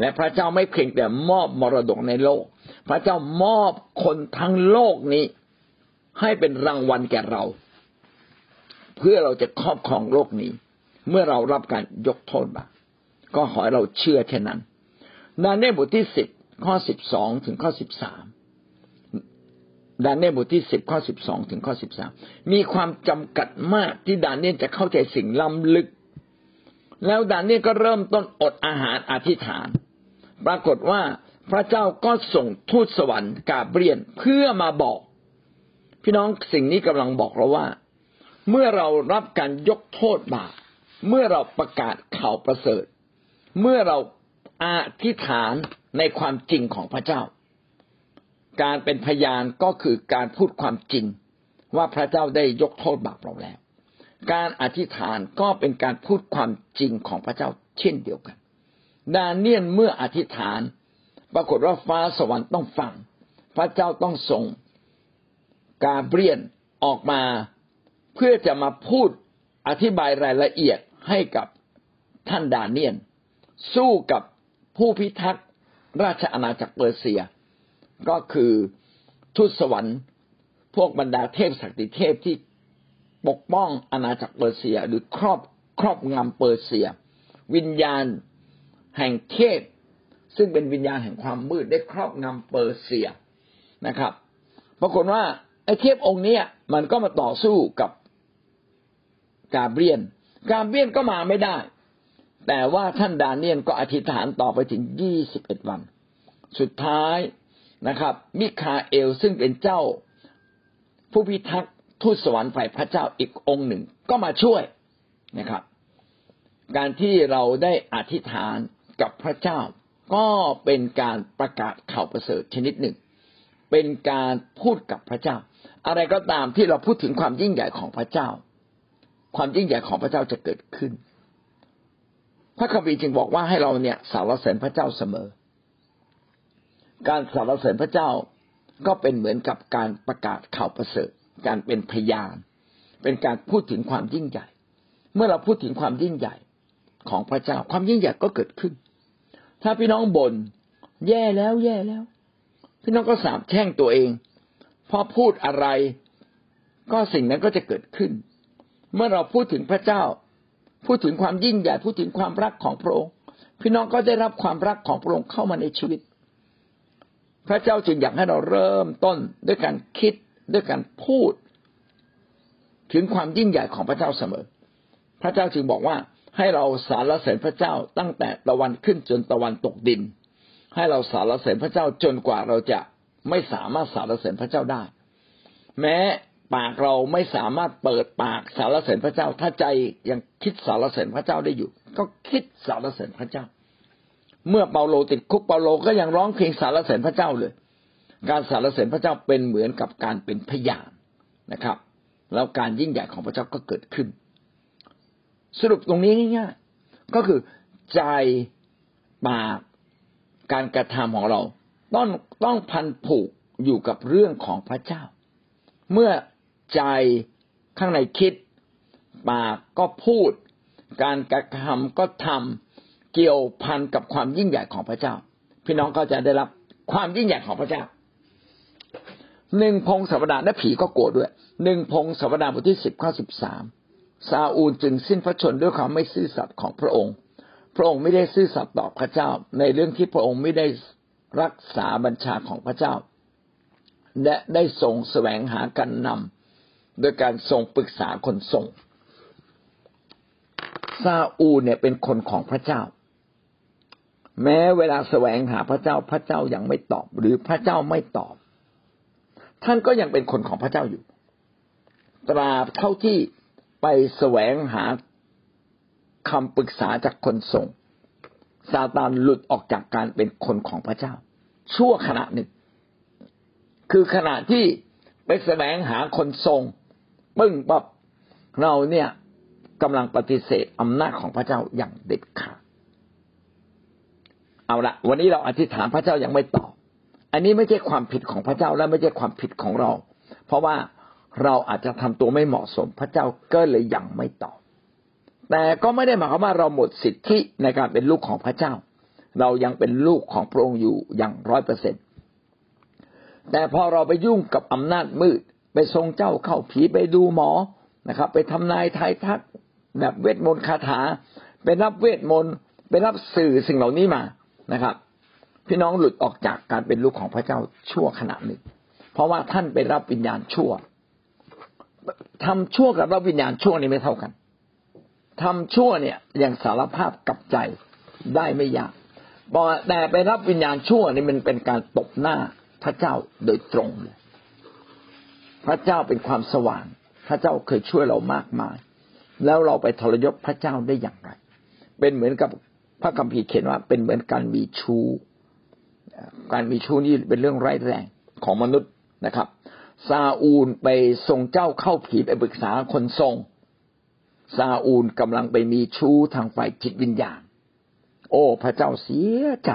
และพระเจ้าไม่เพียงแต่มอบมรดกในโลก พระเจ้ามอบคนทั้งโลกนี้ ให้เป็นรางวัลแก่เรา เพื่อเราจะครอบครองโลกนี้ เมื่อเรารับการยกโทษบาปก็ขอให้เราเชื่อแค่นั้นดานเนบทที่สิบ ข้อสิบสองถึงข้อสิบสามดานเนียลบทที่สิบข้อสิบสองถึงข้อสิบสามมีความจำกัดมากที่ดานเนียลจะเข้าใจสิ่งล้ำลึก แล้วดานเนียลก็เริ่มต้นอดอาหารอธิษฐาน ปรากฏว่าพระเจ้าก็ส่งทูตสวรรค์กาเบรียนเพื่อมาบอก พี่น้องสิ่งนี้กำลังบอกเราว่า เมื่อเรารับการยกโทษบาปเมื่อเราประกาศข่าวประเสริฐ เมื่อเราอธิษฐาน ในความจริงของพระเจ้า การเป็นพยานก็คือการพูดความจริง ว่าพระเจ้าได้ยกโทษบาปเราแล้ว การอธิษฐานก็เป็นการพูดความจริงของพระเจ้าเช่นเดียวกัน ดาเนียนเมื่ออธิษฐาน ปรากฏว่าฟ้าสวรรค์ต้องฟัง พระเจ้าต้องส่งกาเบรียนออกมา เพื่อจะมาพูดอธิบายรายละเอียดให้กับท่านดาเนียน สู้กับผู้พิทักษ์ ราชอาณาจักรเปอร์เซีย ก็คือทูตสวรรค์พวกบรรดาเทพศักดิเทพที่ปกป้องอาณาจักรเปอร์เซีย หรือครอบครอบงำเปอร์เซีย วิญญาณแห่งเทพ ซึ่งเป็นวิญญาณแห่งความมืดได้ครอบงำเปอร์เซียนะครับปรากฏว่าไอ้เทพองค์นี้มันก็มาต่อสู้กับกาเบรียน กาเบรียนก็มาไม่ได้ แต่ว่าท่านดาเนียนก็อธิษฐานต่อไปถึงยี่สิบเอ็ดวัน สุดท้ายนะครับ มิคาเอลซึ่งเป็นเจ้า ผู้พิทักษ์ทูตสวรรค์ฝ่ายพระเจ้าอีกองค์หนึ่งก็มาช่วยนะครับ การที่เราได้อธิษฐานกับพระเจ้า ก็เป็นการประกาศข่าวประเสริฐชนิดหนึ่ง เป็นการพูดกับพระเจ้า อะไรก็ตามที่เราพูดถึงความยิ่งใหญ่ของพระเจ้า ความยิ่งใหญ่ของพระเจ้าจะเกิดขึ้น พระคัมภีร์จึงบอกว่าให้เราเนี่ยสารเสริญพระเจ้าเสมอ การสารเสริญพระเจ้าก็เป็นเหมือนกับการประกาศข่าวประเสริฐ การเป็นพยาน เป็นการพูดถึงความยิ่งใหญ่ เมื่อเราพูดถึงความยิ่งใหญ่ของพระเจ้า ความยิ่งใหญ่ก็เกิดขึ้น ถ้าพี่น้องบน่นแย่แล้วแย่แล้ว พี่น้องก็สาบแช่งตัวเองพอพูดอะไร ก็สิ่งนั้นก็จะเกิดขึ้น เมื่อเราพูดถึงพระเจ้า พูดถึงความยิ่งใหญ่พูดถึงความรักของพระองค์ พี่น้องก็ได้รับความรักของพระองค์เข้ามาในชีวิต พระเจ้าจึงอยากให้เราเริ่มต้นด้วยการคิดด้วยการพูด ถึงความยิ่งใหญ่ของพระเจ้าเสมอ พระเจ้าจึงบอกว่าให้เราสารเสริญพระเจ้าตั้งแต่ตะวันขึ้นจนตะวันตกดิน ให้เราสารเสริญพระเจ้าจนกว่าเราจะไม่สามารถสารเสริญพระเจ้าได้ แม้ ปากเราไม่สามารถเปิดปากสารเสริญพระเจ้า ถ้าใจยังคิดสารเสริญพระเจ้าได้อยู่ ก็คิดสารเสริญพระเจ้า เมื่อเปาโลติดคุกเปาโลก็ยังร้องเพลงสารเสริญพระเจ้าเลย การสารเสริญพระเจ้าเป็นเหมือนกับการเป็นพยานนะครับ แล้วการยิ่งใหญ่ของพระเจ้าก็เกิดขึ้น สรุปตรงนี้ง่ายๆก็คือใจปากการกระทำของเรา ต้องต้องพันผูกอยู่กับเรื่องของพระเจ้า เมื่อ ใจ ข้างในคิด ปากก็พูด การกระทำก็ทำเกี่ยวพันกับความยิ่งใหญ่ของพระเจ้า พี่น้องก็จะได้รับความยิ่งใหญ่ของพระเจ้าหนึ่งพงศวดาและผีก็โกรธด้วยหนึ่งพงศวดาบทที่สิบข้อสิบสามซาอูลจึงสิ้นพระชนด้วยความไม่ซื่อสัตย์ของพระองค์ พระองค์ไม่ได้ซื่อสัตย์ต่อพระเจ้า ในเรื่องที่พระองค์ไม่ได้รักษาบัญชาของพระเจ้า และได้ทรงแสวงหากันนำ โดยการส่งปรึกษาคนส่งซาอูเนี่ยเป็นคนของพระเจ้า แม้เวลาแสวงหาพระเจ้าพระเจ้ายังไม่ตอบ หรือพระเจ้าไม่ตอบ ท่านก็ยังเป็นคนของพระเจ้าอยู่ ตราบเท่าที่ไปแสวงหาคำปรึกษาจากคนส่งซาตานหลุดออกจากการเป็นคนของพระเจ้า ชั่วขณะหนึ่ง คือขณะที่ไปแสวงหาคนทรง ปึ้งปับเราเนี่ยกำลังปฏิเสธอำนาจของพระเจ้าอย่างเด็ดขาดเอาละวันนี้เราอธิษฐานพระเจ้ายังไม่ตอบ อันนี้ไม่ใช่ความผิดของพระเจ้าและไม่ใช่ความผิดของเรา เพราะว่าเราอาจจะทำตัวไม่เหมาะสมพระเจ้าก็เลยยังไม่ตอบ แต่ก็ไม่ได้หมายความว่าเราหมดสิทธิในการเป็นลูกของพระเจ้า เรายังเป็นลูกของพระองค์อยู่อย่างร้อยเปอร์เซ็นตแต่พอเราไปยุ่งกับอำนาจมืด ไปทรงเจ้าเข้าผีไปดูหมอนะครับ ไปทำนายทายทักแบบเวทมนต์คาถา ไปรับเวทมนต์ไปรับสื่อสิ่งเหล่านี้มานะครับ พี่น้องหลุดออกจากการเป็นลูกของพระเจ้าชั่วขณะหนึ่ง เพราะว่าท่านไปรับวิญญาณชั่วทำชั่วกับรับวิญญาณชั่วนี่ไม่เท่ากันทำชั่วเนี่ยอย่างสารภาพกับใจได้ไม่ยากแต่ไปรับวิญญาณชั่วนี่มันเป็นการตบหน้าพระเจ้าโดยตรงเลย พระเจ้าเป็นความสว่าง พระเจ้าเคยช่วยเรามากมาย แล้วเราไปทรยศพระเจ้าได้อย่างไร เป็นเหมือนกับพระคัมภีร์เขียนว่าเป็นเหมือนการมีชู้ การมีชู้นี่เป็นเรื่องร้ายแรงของมนุษย์นะครับ ซาอูลไปส่งเจ้าเข้าผีไปปรึกษาคนทรง ซาอูลกำลังไปมีชู้ทางฝ่ายจิตวิญญาณ โอ้ พระเจ้าเสียใจ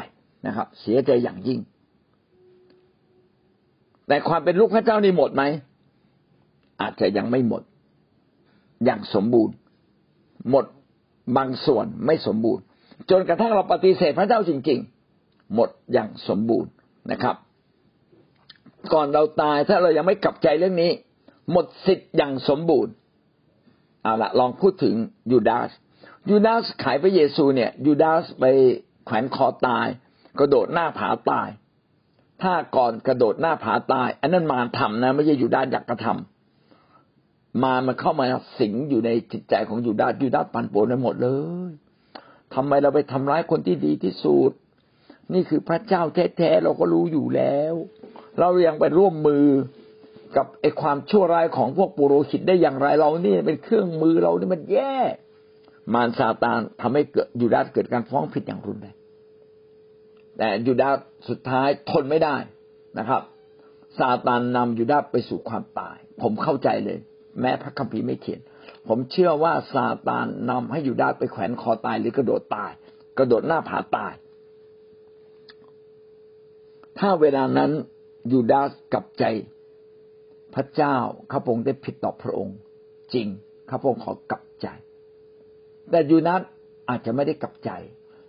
นะครับ เสียใจอย่างยิ่ง แต่ความเป็นลูกพระเจ้านี่หมดไหม อาจจะยังไม่หมด อย่างสมบูรณ์ หมดบางส่วนไม่สมบูรณ์ จนกระทั่งเราปฏิเสธพระเจ้าจริง ๆ หมดอย่างสมบูรณ์นะครับ ก่อนเราตายถ้าเรายังไม่กลับใจเรื่องนี้ หมดสิทธิ์อย่างสมบูรณ์เอาละลองพูดถึงยูดาสยูดาสขายพระเยซูเนี่ยยูดาสไปแขวนคอตาย กระโดดหน้าผาตาย ถ้าก่อนกระโดดหน้าผาตาย อันนั้นมารทำนะ ไม่ใช่ยูดาสอยากกระทำ มามันเข้ามาสิงอยู่ในจิตใจของยูดาสยูดาสปั่นป่วนไปหมดเลยทำไมเราไปทำร้ายคนที่ดีที่สุดนี่คือพระเจ้าแท้ๆเราก็รู้อยู่แล้ว เรายังไปร่วมมือกับไอ้ความชั่วร้ายของพวกปุโรหิตได้อย่างไรเรานี่เป็นเครื่องมือเรานี่มันแย่ มารซาตานทำให้เกิดยูดาสเกิดการฟ้องผิดอย่างรุนแรงแต่ยูดาสสุดท้ายทนไม่ได้นะครับซาตานนำยูดาสไปสู่ความตาย ผมเข้าใจเลย แม้พระคัมภีร์ไม่เขียน ผมเชื่อว่าซาตานนำให้ยูดาสไปแขวนคอตายหรือกระโดดตาย กระโดดหน้าผาตาย ถ้าเวลานั้นยูดาสกลับใจพระเจ้าข้าพงได้ผิดต่อพระองค์ จริงข้าพงขอกลับใจ แต่ยูดาสอาจจะไม่ได้กลับใจ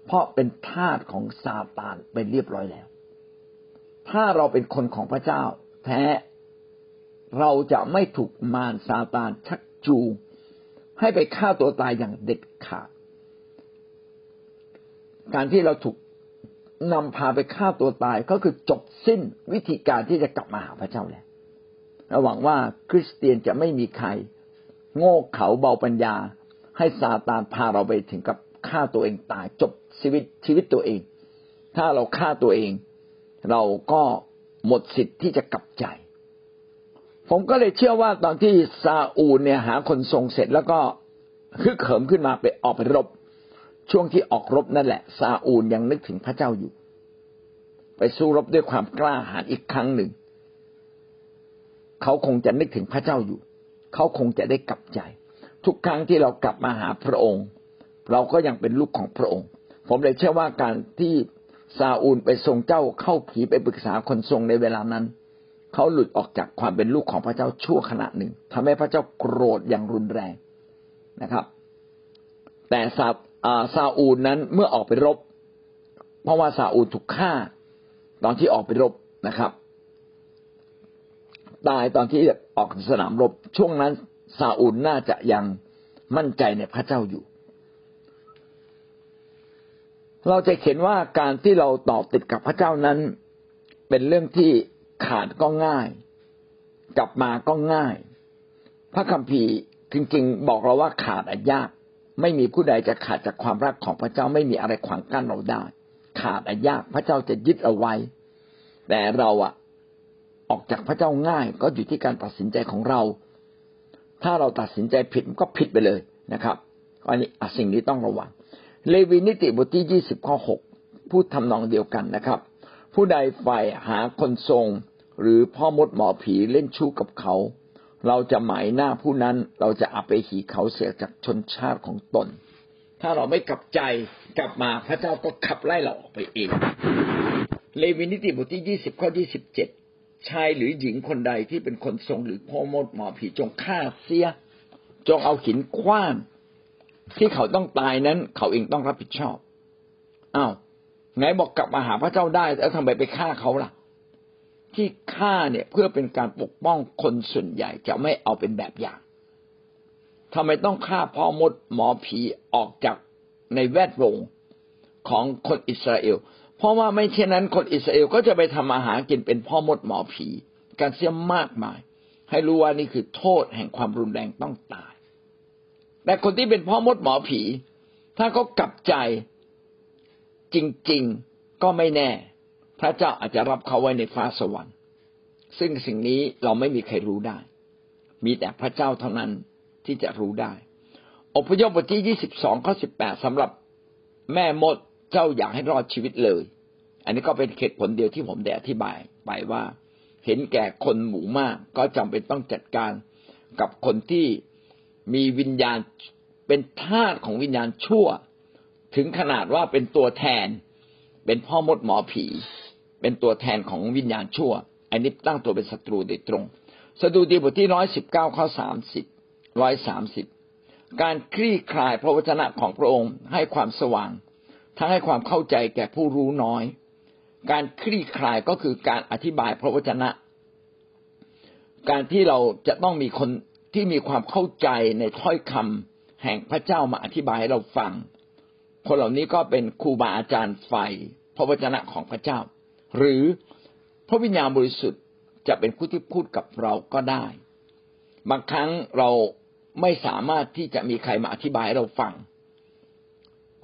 เพราะเป็นทาสของซาตานเป็นเรียบร้อยแล้ว ถ้าเราเป็นคนของพระเจ้าแท้ เราจะไม่ถูกมารซาตานชักจูงให้ไปฆ่าตัวตายอย่างเด็ดขาด การที่เราถูกนำพาไปฆ่าตัวตายก็คือจบสิ้นวิธีการที่จะกลับมาหาพระเจ้าแล้วระหวังว่าคริสเตียนจะไม่มีใคร โง่เขลาเบาปัญญา ให้ซาตานพาเราไปถึงกับฆ่าตัวเองตายจบชีวิตชีวิตตัวเอง ถ้าเราฆ่าตัวเอง เราก็หมดสิทธิ์ที่จะกลับใจ ผมก็เลยเชื่อว่าตอนที่ซาอูลเนี่ยหาคนทรงเสร็จแล้วก็คึกเขิมขึ้นมาไปออกไปรบ ช่วงที่ออกรบนั่นแหละ ซาอูลยังนึกถึงพระเจ้าอยู่ ไปสู้รบด้วยความกล้าหาญอีกครั้งหนึ่ง เขาคงจะนึกถึงพระเจ้าอยู่ เขาคงจะได้กลับใจ ทุกครั้งที่เรากลับมาหาพระองค์ เราก็ยังเป็นลูกของพระองค์ ผมเลยเชื่อว่าการที่ซาอูลไปทรงเจ้าเข้าผีไปปรึกษาคนทรงในเวลานั้น เขาหลุดออกจากความเป็นลูกของพระเจ้าชั่วขณะหนึ่งทำให้พระเจ้าโกรธอย่างรุนแรงนะครับ แต่ซาซาอูลนั้นเมื่อออกไปรบ เพราะว่าซาอูลถูกฆ่า ตอนที่ออกไปรบนะครับ ตายตอนที่ออกสนามรบ ช่วงนั้นซาอูลน่าจะยังมั่นใจในพระเจ้าอยู่ เราจะเห็นว่าการที่เราต่อติดกับพระเจ้านั้น เป็นเรื่องที่ ขาดก็ง่าย กลับมาก็ง่าย พระคัมภีร์จริงๆ บอกเราว่าขาดอยากไม่มีผู้ใดจะขาดจากความรักของพระเจ้าไม่มีอะไรขวางกั้นเราได้ ขาดอยากพระเจ้าจะยึดเอาไว้ แต่เราอะออกจากพระเจ้าง่ายก็อยู่ที่การตัดสินใจของเรา ถ้าเราตัดสินใจผิดก็ผิดไปเลยนะครับอันนี้สิ่งนี้ต้องระวัง เลวีนิติบทที่ยี่สิบข้อหกพูดทำนองเดียวกันนะครับ ผู้ใดฝ่ายหาคนทรง หรือพ่อมดหมอผีเล่นชู้กับเขา เราจะหมายหน้าผู้นั้นเราจะอาไปหีเขาเสียจากชนชาติของตน ถ้าเราไม่กลับใจกลับมาพระเจ้าก็ขับไล่เราออกไปเอง เลวินิติบทที่ยี่สิบข้อยี่สิบเจ็ดชายหรือหญิงคนใดที่เป็นคนทรงหรือพ่อมดหมอผีจงฆ่าเสีย จงเอาหินคว้างที่เขาต้องตายนั้น เขาเองต้องรับผิดชอบอ้าวไงบอกกลับมาหาพระเจ้าได้แล้วทำไมไปฆ่าเขาล่ะ ที่ฆ่าเนี่ยเพื่อเป็นการปกป้องคนส่วนใหญ่จะไม่เอาเป็นแบบอย่างทำไมต้องฆ่าพ่อมดหมอผีออกจากในแวดวงของคนอิสราเอล เพราะว่าไม่เช่นนั้นคนอิสราเอลก็จะไปทำอาหารกินเป็นพ่อมดหมอผีกันเสียมากมาย ให้รู้ว่านี่คือโทษแห่งความรุนแรงต้องตาย แต่คนที่เป็นพ่อมดหมอผี ถ้าเขากลับใจจริง ๆ ก็ไม่แน่ พระเจ้าอาจจะรับเขาไว้ในฟ้าสวรรค์ ซึ่งสิ่งนี้เราไม่มีใครรู้ได้ มีแต่พระเจ้าเท่านั้นที่จะรู้ได้ อพยพบทที่ยี่สิบสองข้อสิบแปดสำหรับแม่มดเจ้าอยากให้รอดชีวิตเลย อันนี้ก็เป็นเหตุผลเดียวที่ผมได้อธิบายไปว่า เห็นแก่คนหมู่มาก ก็จำเป็นต้องจัดการกับคนที่มีวิญญาณเป็นทาสของวิญญาณชั่ว ถึงขนาดว่าเป็นตัวแทน เป็นพ่อมดหมอผี เป็นตัวแทนของวิญญาณชั่ว อันนี้ตั้งตัวเป็นศัตรูโดยตรงสดุดีบทที่ร้อยสิบเก้าข้อสามสิบร้อยสามสิบการคลี่คลายพระวจนะของพระองค์ให้ความสว่าง ทั้งให้ความเข้าใจแก่ผู้รู้น้อย การคลี่คลายก็คือการอธิบายพระวจนะ การที่เราจะต้องมีคนที่มีความเข้าใจในถ้อยคำแห่งพระเจ้ามาอธิบายให้เราฟัง คนเหล่านี้ก็เป็นครูบาอาจารย์ไฟพระวจนะของพระเจ้า หรือพระวิญญาณบริสุทธิ์จะเป็นผู้ที่พูดกับเราก็ได้ บางครั้งเราไม่สามารถที่จะมีใครมาอธิบายให้เราฟัง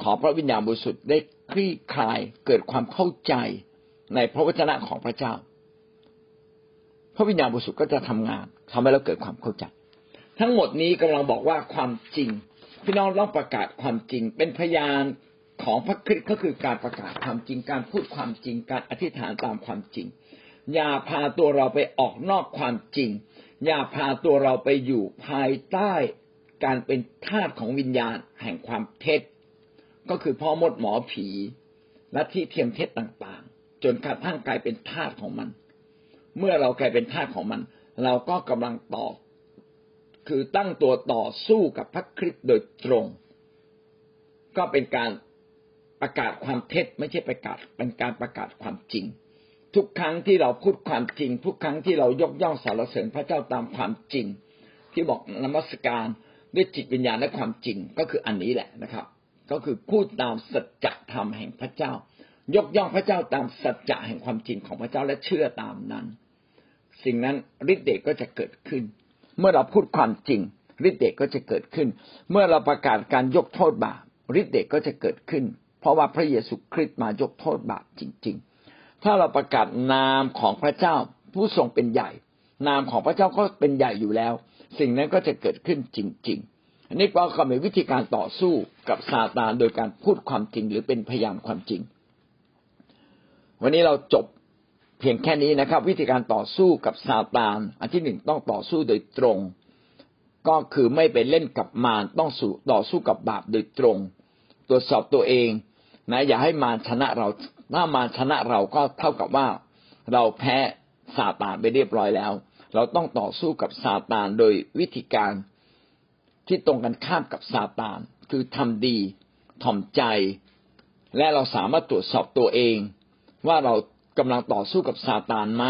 ขอพระวิญญาณบริสุทธิ์ได้คลี่คลายเกิดความเข้าใจในพระวจนะของพระเจ้า พระวิญญาณบริสุทธิ์ก็จะทำงานทำให้เราเกิดความเข้าใจ ทั้งหมดนี้กำลังบอกว่าความจริง พี่น้องต้องประกาศความจริงเป็นพยาน ของพระคริสต์ก็คือการประกาศความจริงการพูดความจริงการอธิษฐานตามความจริง อย่าพาตัวเราไปออกนอกความจริง อย่าพาตัวเราไปอยู่ภายใต้การเป็นทาสของวิญญาณแห่งความเท็จ ก็คือพ่อมดหมอผีและที่เทียมเท็จต่างๆ จนกระทั่งกลายเป็นทาสของมัน เมื่อเรากลายเป็นทาสของมัน เราก็กำลังต่อคือตั้งตัวต่อสู้กับพระคริสต์โดยตรง ก็เป็นการ ประกาศความเท็จไม่ใช่ประกาศเป็นการประกาศความจริง ทุกครั้งที่เราพูดความจริง ทุกครั้งที่เรายกย่องสรรเสริญพระเจ้าตามความจริง ที่บอกนมัสการด้วยจิตวิญญาณและความจริงก็คืออันนี้แหละนะครับ ก็คือพูดตามสัจธรรมแห่งพระเจ้า ยกย่องพระเจ้าตามสัจจะแห่งความจริงของพระเจ้าและเชื่อตามนั้น สิ่งนั้นฤทธิ์เดชก็จะเกิดขึ้น เมื่อเราพูดความจริงฤทธิ์เดชก็จะเกิดขึ้น เมื่อเราประกาศการยกโทษบาปฤทธิ์เดชก็จะเกิดขึ้น เพราะว่าพระเยซูคริสต์มายกโทษบาปจริง ๆ ถ้าเราประกาศนามของพระเจ้าผู้ทรงเป็นใหญ่ นามของพระเจ้าก็เป็นใหญ่อยู่แล้ว สิ่งนั้นก็จะเกิดขึ้นจริง ๆ อันนี้ก็เป็นวิธีการต่อสู้กับซาตานโดยการพูดความจริงหรือเป็นพยานความจริง วันนี้เราจบเพียงแค่นี้นะครับ วิธีการต่อสู้กับซาตาน อันที่หนึ่งต้องต่อสู้โดยตรง ก็คือไม่ไปเล่นกับมารต้องสู้ต่อสู้กับบาปโดยตรง ตรวจสอบตัวเอง นะอย่าให้มารชนะเราถ้ามาชนะเราก็เท่ากับว่าเราแพ้ซาตานไปเรียบร้อยแล้ว เราต้องต่อสู้กับซาตานโดยวิธีการที่ตรงกันข้ามกับซาตาน คือทำดีถ่อมใจ และเราสามารถตรวจสอบตัวเอง ว่าเรากำลังต่อสู้กับซาตานไหม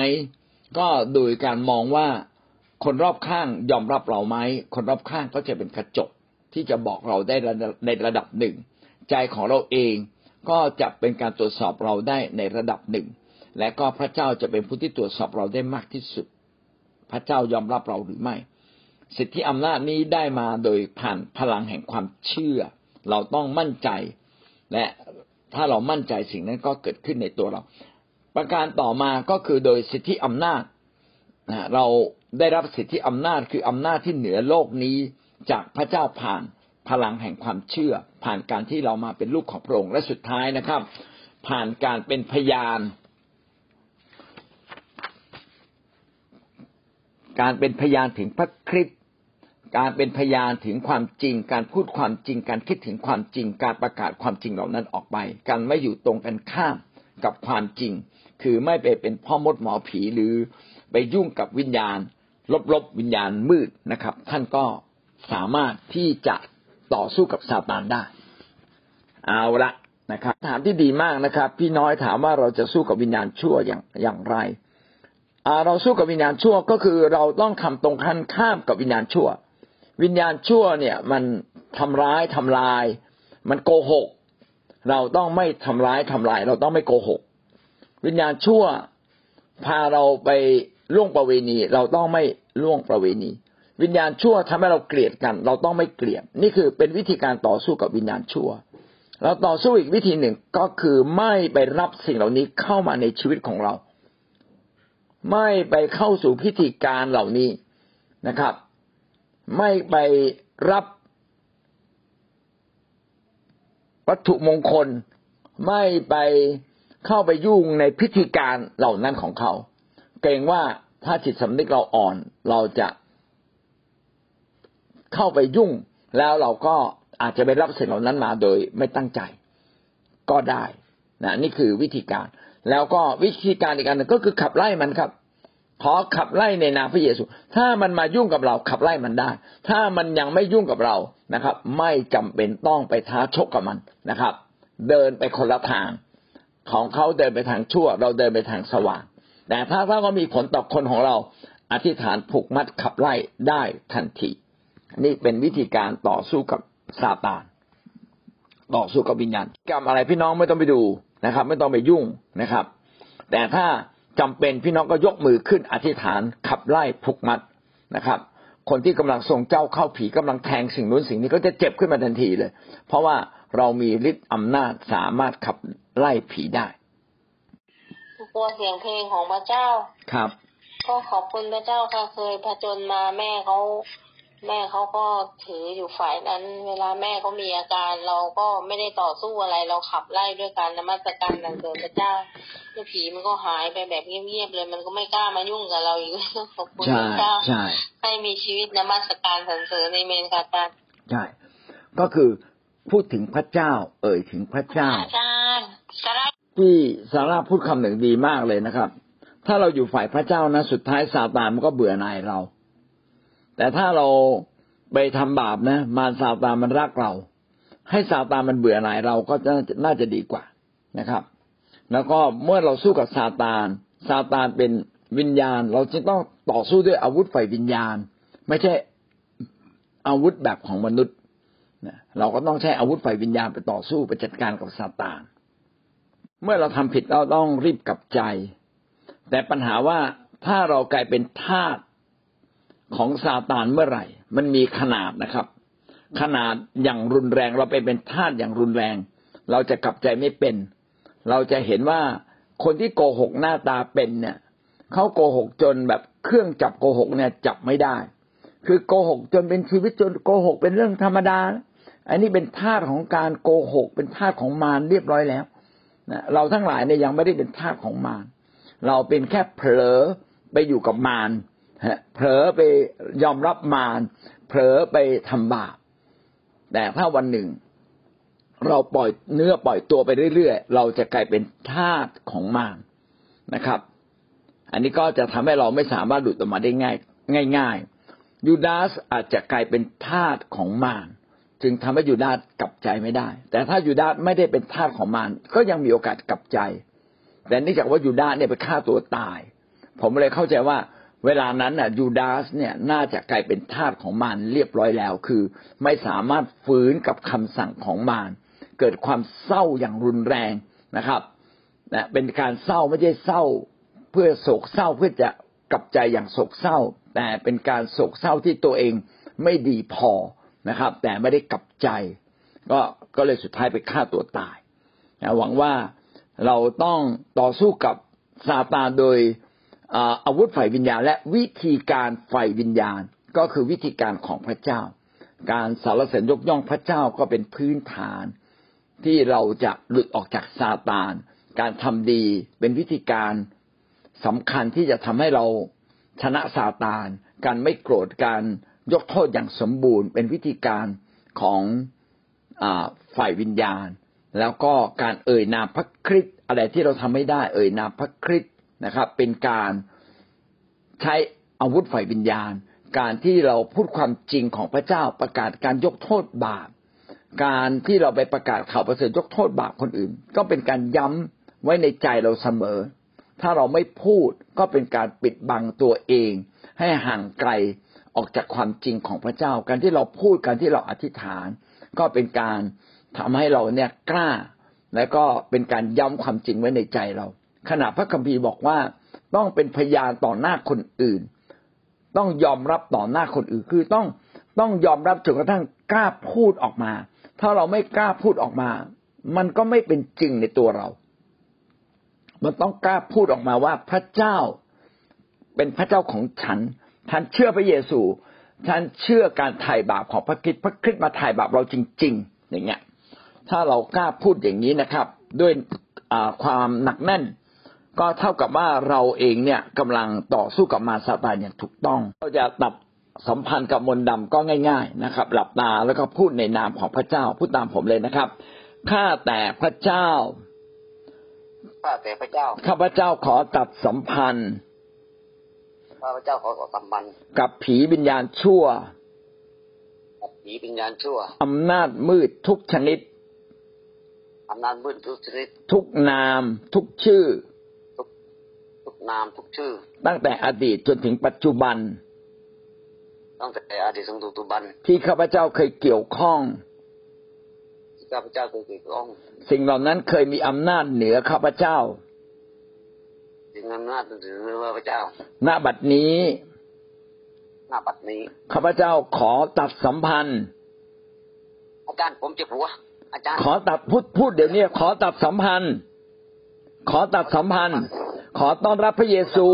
ก็โดยการมองว่าคนรอบข้างยอมรับเราไหมคนรอบข้างก็จะเป็นกระจกที่จะบอกเราได้ในระดับหนึ่ง ใจของเราเอง ก็จะเป็นการตรวจสอบเราได้ในระดับหนึ่ง และก็พระเจ้าจะเป็นผู้ที่ตรวจสอบเราได้มากที่สุด พระเจ้ายอมรับเราหรือไม่ สิทธิอำนาจนี้ได้มาโดยผ่านพลังแห่งความเชื่อ เราต้องมั่นใจ และถ้าเรามั่นใจสิ่งนั้นก็เกิดขึ้นในตัวเรา ประการต่อมาก็คือโดยสิทธิอำนาจเราได้รับสิทธิอำนาจคืออำนาจที่เหนือโลกนี้จากพระเจ้าผ่าน พลังแห่งความเชื่อ ผ่านการที่เรามาเป็นลูกของพระองค์และสุดท้ายนะครับ ผ่านการเป็นพยาน การเป็นพยานถึงพระคริสต์การเป็นพยานถึงความจริง การพูดความจริง การคิดถึงความจริง การประกาศความจริงเหล่านั้นออกไป การไม่อยู่ตรงกันข้ามกับความจริง คือไม่ไปเป็นพ่อมดหมอผีหรือไปยุ่งกับวิญญาณ ลบๆวิญญาณมืดนะครับ ท่านก็สามารถที่จะ ต่อสู้กับซาตานได้ เอาละนะครับถามที่ดีมากนะครับ พี่น้อยถามว่าเราจะสู้กับวิญญาณชั่วอย่างอย่างไรเราสู้กับวิญญาณชั่วก็คือเราต้องทำตรงกันข้ามกับวิญญาณชั่ว วิญญาณชั่วเนี่ยมันทำร้ายทำลาย มันโกหก เราต้องไม่ทำร้ายทำลาย เราต้องไม่โกหก วิญญาณชั่วพาเราไปล่วงประเวณี เราต้องไม่ล่วงประเวณี วิญญาณชั่วทำให้เราเกลียดกัน เราต้องไม่เกลียด นี่คือเป็นวิธีการต่อสู้กับวิญญาณชั่ว เราต่อสู้อีกวิธีหนึ่งก็คือไม่ไปรับสิ่งเหล่านี้เข้ามาในชีวิตของเรา ไม่ไปเข้าสู่พิธีการเหล่านี้นะครับ ไม่ไปรับวัตถุมงคล ไม่ไปเข้าไปยุ่งในพิธีการเหล่านั้นของเขา เกรงว่าถ้าจิตสำนึกเราอ่อนเราจะ เข้าไปยุ่ง แล้วเราก็อาจจะไปรับสิ่งเหล่านั้นมาโดยไม่ตั้งใจ ก็ได้นะนี่คือวิธีการ แล้วก็วิธีการอีกอันหนึ่งก็คือขับไล่มันครับ ขอขับไล่ในนามพระเยซู ถ้ามันมายุ่งกับเราขับไล่มันได้ ถ้ามันยังไม่ยุ่งกับเรานะครับ ไม่จำเป็นต้องไปท้าชกกับมันนะครับ เดินไปคนละทาง ของเขาเดินไปทางชั่ว เราเดินไปทางสว่าง แต่ถ้าถ้าเขามีผลต่อคนของเรา อธิษฐานผูกมัดขับไล่ได้ทันที นี่เป็นวิธีการต่อสู้กับซาตานต่อสู้กับวิญญาณกรรมอะไรพี่น้องไม่ต้องไปดูนะครับ ไม่ต้องไปยุ่งนะครับ แต่ถ้าจำเป็นพี่น้องก็ยกมือขึ้นอธิษฐานขับไล่ผูกมัดนะครับ คนที่กำลังส่งเจ้าเข้าผีกำลังแทงสิ่งนู้นสิ่งนี้ก็จะเจ็บขึ้นมาทันทีเลย เพราะว่าเรามีฤทธิ์อำนาจสามารถขับไล่ผีได้ตัวเสียงเพลงของพระเจ้าครับ ก็ขอบคุณพระเจ้าค่ะเคยผจญมาแม่เขา แม่เขาก็ถืออยู่ฝ่ายนั้น เวลาแม่เขามีอาการ เราก็ไม่ได้ต่อสู้อะไร เราขับไล่ด้วยการนมัสการสรรเสริญพระเจ้าแล้วผีมันก็หายไปแบบเงียบๆเลย มันก็ไม่กล้ามายุ่งกับเราอีกขอบคุณใช่พระเจ้าใช่ให้มีชีวิตนมัสการสรรเสริญในเมนค่ะอาจารย์ใช่ก็คือพูดถึงพระเจ้า เอ่ยถึงพระเจ้าอาจารย์สาระที่ซาร่าพูดคำหนึ่งดีมากเลยนะครับ ถ้าเราอยู่ฝ่ายพระเจ้านะ สุดท้ายซาตานมันก็เบื่อหน่ายเรา แต่ถ้าเราไปทำบาปนะ มารซาตานมันรักเรา ให้ซาตานมันเบื่อหน่ายเราก็น่าจะดีกว่านะครับ แล้วก็เมื่อเราสู้กับซาตานซาตานเป็นวิญญาณ เราจึงต้องต่อสู้ด้วยอาวุธฝ่ายวิญญาณ ไม่ใช่อาวุธแบบของมนุษย์นะเราก็ต้องใช้อาวุธฝ่ายวิญญาณไปต่อสู้ไปจัดการกับซาตานเมื่อเราทำผิดเราต้องรีบกลับใจ แต่ปัญหาว่าถ้าเรากลายเป็นทาส ของซาตานเมื่อไหร่ มันมีขนาดนะครับ ขนาดอย่างรุนแรงเราไปเป็นทาสอย่างรุนแรง เราจะกลับใจไม่เป็น เราจะเห็นว่าคนที่โกหกหน้าตาเป็นเนี่ยเขาโกหกจนแบบเครื่องจับโกหกเนี่ยจับไม่ได้ คือโกหกจนเป็นชีวิตจนโกหกเป็นเรื่องธรรมดา อันนี้เป็นทาสของการโกหก เป็นทาสของมารเรียบร้อยแล้วนะเราทั้งหลายเนี่ยยังไม่ได้เป็นทาสของมาร เราเป็นแค่เผลอไปอยู่กับมาร เผลอไปยอมรับมารเผลอไปทำบาปแต่ถ้าวันหนึ่ง เราปล่อยเนื้อปล่อยตัวไปเรื่อยๆ เราจะกลายเป็นทาสของมารนะครับ อันนี้ก็จะทำให้เราไม่สามารถหลุดออกมาได้ง่าย ง่ายๆยูดาสอาจจะกลายเป็นทาสของมารจึงทำให้ยูดาสกลับใจไม่ได้ แต่ถ้ายูดาสไม่ได้เป็นทาสของมารก็ยังมีโอกาสกลับใจ แต่เนื่องจากว่ายูดาสเนี่ยไปฆ่าตัวตาย ผมเลยเข้าใจว่า เวลานั้นน่ะยูดาสเนี่ยน่าจะกลายเป็นทาสของมารเรียบร้อยแล้ว คือไม่สามารถฝืนกับคำสั่งของมารเกิดความเศร้าอย่างรุนแรงนะครับนะเป็นการเศร้าไม่ใช่เศร้า เพื่อโศกเศร้าเพื่อจะกลับใจอย่างโศกเศร้า แต่เป็นการโศกเศร้าที่ตัวเองไม่ดีพอนะครับ แต่ไม่ได้กลับใจ ก็ก็เลยสุดท้ายไปฆ่าตัวตายนะหวังว่าเราต้องต่อสู้กับซาตานโดย อาวุธฝ่ายวิญญาณ และวิธีการฝ่ายวิญญาณก็คือวิธีการของพระเจ้า การสารเสริญยกย่องพระเจ้าก็เป็นพื้นฐาน ที่เราจะหลุดออกจากซาตาน การทำดีเป็นวิธีการสำคัญที่จะทำให้เราชนะซาตาน การไม่โกรธการยกโทษอย่างสมบูรณ์ เป็นวิธีการของอฝ่ายวิญญาณ แล้วก็การเอ่ยนามพระคริสต์อะไรที่เราทำไม่ได้ เอ่ยนามพระคริสต์ นะครับ เป็นการใช้อาวุธฝ่ายวิญญาณ การที่เราพูดความจริงของพระเจ้าประกาศการยกโทษบาปการที่เราไปประกาศข่าวประเสริฐยกโทษบาปคนอื่น ก็เป็นการย้ำไว้ในใจเราเสมอ ถ้าเราไม่พูดก็เป็นการปิดบังตัวเอง ให้ห่างไกลออกจากความจริงของพระเจ้า การที่เราพูดการที่เราอธิษฐาน ก็เป็นการทำให้เราเนี่ยกล้า และก็เป็นการย้ำความจริงไว้ในใจเรา ขณะพระคัมภีร์บอกว่าต้องเป็นพยานต่อหน้าคนอื่น ต้องยอมรับต่อหน้าคนอื่นคือต้องต้องยอมรับจนกระทั่งกล้าพูดออกมา ถ้าเราไม่กล้าพูดออกมา มันก็ไม่เป็นจริงในตัวเรา มันต้องกล้าพูดออกมาว่าพระเจ้าเป็นพระเจ้าของฉัน ฉันเชื่อพระเยซู ฉันเชื่อการไถ่บาปของพระคริสต์พระคริสต์มาไถ่บาปเราจริง ๆ อย่างเงี้ย ถ้าเรากล้าพูดอย่างนี้นะครับ ด้วยความหนักแน่น ก็เท่ากับว่าเราเองเนี่ยกำลังต่อสู้กับมารซาตานอย่างถูกต้อง เราจะตัดสัมพันธ์กับมนต์ดำก็ง่าย ๆนะครับ หลับตาแล้วก็พูดในนามของพระเจ้าพูดตามผมเลยนะครับข้าแต่พระเจ้าข้าแต่พระเจ้าข้าพระเจ้าขอตัดสัมพันธ์ข้าพระเจ้าขอขอสัมพันธ์กับผีวิญญาณชั่วกับผีวิญญาณชั่วอำนาจมืดทุกชนิดอำนาจมืดทุกชนิด ทุกนาม ทุกชื่อทุก นามทุกชื่อ ตั้งแต่อดีตจนถึงปัจจุบัน ตั้งแต่อดีตถึงปัจจุบัน ที่ข้าพเจ้าเคยเกี่ยวข้องที่ข้าพเจ้าเคยเกี่ยวข้อง สิ่งเหล่านั้นเคยมีอำนาจเหนือข้าพเจ้าถึงอำนาจถึงข้าพเจ้าณบัดนี้หน้าบัดนี้ข้าพเจ้าขอตัดสัมพันธ์ อาจารย์ผมเจ็บหัวอาจารย์ขอตัดพูดพูดเดี๋ยวนี้ขอตัดสัมพันธ์ ขอตัดสัมพันธ์ ขอต้อนรับพระเยซู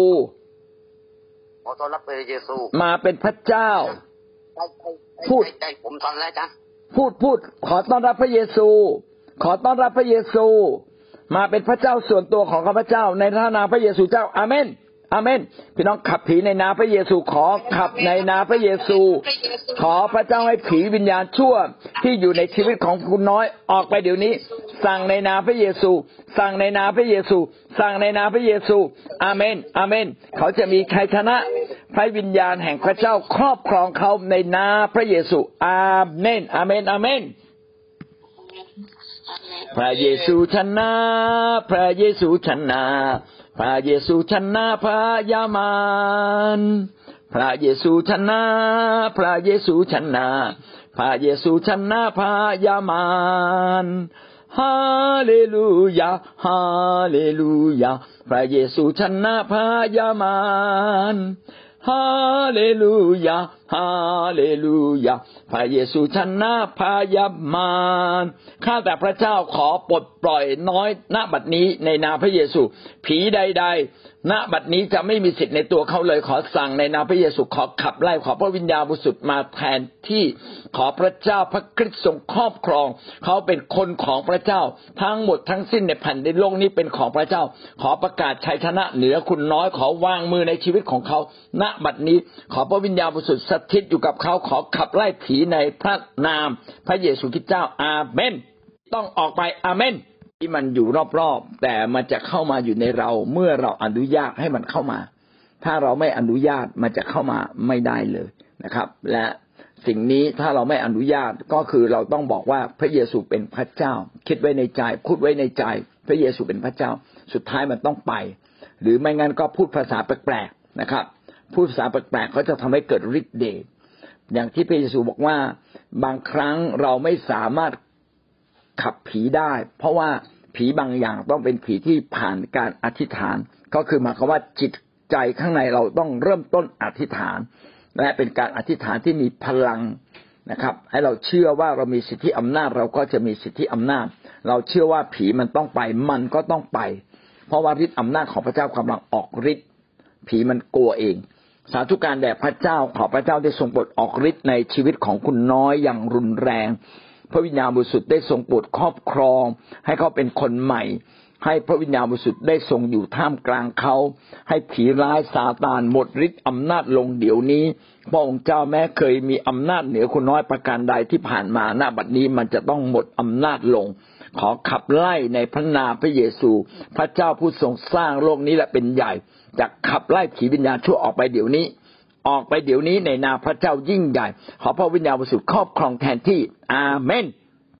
ขอต้อนรับพระเยซู มาเป็นพระเจ้าใจใจพูดใจใจผมทันแล้วอาจารย์พูดพูด ขอต้อนรับพระเยซู ขอต้อนรับพระเยซู มาเป็นพระเจ้าส่วนตัวของข้าพเจ้า ในพระนามพระเยซูเจ้าอาเมน อาเมนพี่น้องขับผีในนามพระเยซูขอขับในนามพระเยซู ขอพระเจ้าให้ผีวิญญาณชั่ว ที่อยู่ในชีวิตของคุณน้อยออกไปเดี๋ยวนี้ สั่งในนามพระเยซู สั่งในนามพระเยซู สั่งในนามพระเยซู อาเมน อาเมน เขาจะมีชัยชนะพระวิญญาณแห่งพระเจ้าครอบครองเขาในนามพระเยซู อาเมน อาเมน อาเมนพระเยซูชนะ พระเยซูชนะ พระเยซูชนะพระยามารพระเยซูชนะพระเยซูชนะพระเยซูชนะพระยามารฮาเลลูยาฮาเลลูยาพระเยซูชนะพระยามารฮาเลลูยา ฮาเลลูยาพระเยซูชนะพยามารข้าแต่พระเจ้าขอปลดปล่อยน้อยณบัดนี้ในนามพระเยซู ผีใด ๆ ณบัดนี้จะไม่มีสิทธิ์ในตัวเขาเลยขอสั่งในนามพระเยซูขอขับไล่ขอพระวิญญาณบริสุทธิ์มาแทนที่ขอพระเจ้าพระคริสต์ทรงครอบครอง เขาเป็นคนของพระเจ้า ทั้งหมดทั้งสิ้นในแผ่นดินโลกนี้เป็นของพระเจ้า ขอประกาศชัยชนะเหนือคุณน้อยขอวางมือในชีวิตของเขา ณบัดนี้ขอพระวิญญาณบริสุทธิ์ถิตอยู่กับเขาขอขับไล่ผีในพระนาม พระเยซูคริสต์เจ้าอาเมน ต้องออกไปอาเมน ที่มันอยู่รอบๆแต่มันจะเข้ามาอยู่ในเราเมื่อเราอนุญาตให้มันเข้ามา ถ้าเราไม่อนุญาตมันจะเข้ามาไม่ได้เลยนะครับ และสิ่งนี้ถ้าเราไม่อนุญาตก็คือเราต้องบอกว่าพระเยซูเป็นพระเจ้า คิดไว้ในใจพูดไว้ในใจ พระเยซูเป็นพระเจ้า สุดท้ายมันต้องไป หรือไม่งั้นก็พูดภาษาแปลกๆนะครับ พูดภาษาแปลกๆเขาจะทำให้เกิดฤทธิ์เดชอย่างที่พระเยซูบอกว่าบางครั้งเราไม่สามารถขับผีได้ เพราะว่าผีบางอย่างต้องเป็นผีที่ผ่านการอธิษฐาน ก็คือหมายความว่าจิตใจข้างในเราต้องเริ่มต้นอธิษฐาน และเป็นการอธิษฐานที่มีพลังนะครับ ให้เราเชื่อว่าเรามีสิทธิอำนาจเราก็จะมีสิทธิอำนาจ เราเชื่อว่าผีมันต้องไปมันก็ต้องไป เพราะว่าฤทธิอำนาจของพระเจ้ากำลังออกฤทธิ์ผีมันกลัวเอง สาธุการแด่พระเจ้าขอพระเจ้าได้ทรงโปรดออกฤทธิ์ในชีวิตของคุณน้อยอย่างรุนแรง พระวิญญาณบริสุทธิ์ได้ทรงโปรดครอบครอง ให้เขาเป็นคนใหม่ ให้พระวิญญาณบริสุทธิ์ได้ทรงอยู่ท่ามกลางเขา ให้ผีร้ายซาตานหมดฤทธิ์อำนาจลงเดี๋ยวนี้พระองค์เจ้าแม้เคยมีอำนาจเหนือคุณน้อยประการใดที่ผ่านมาหน้าบัดนี้มันจะต้องหมดอำนาจลง ขอขับไล่ในพระนามพระเยซู พระเจ้าผู้ทรงสร้างโลกนี้และเป็นใหญ่ จะขับไล่ผีวิญญาณชั่วออกไปเดี๋ยวนี้ ออกไปเดี๋ยวนี้ในนามพระเจ้ายิ่งใหญ่ ขอพระวิญญาณบริสุทธิ์ครอบครองแทนที่ อาเมน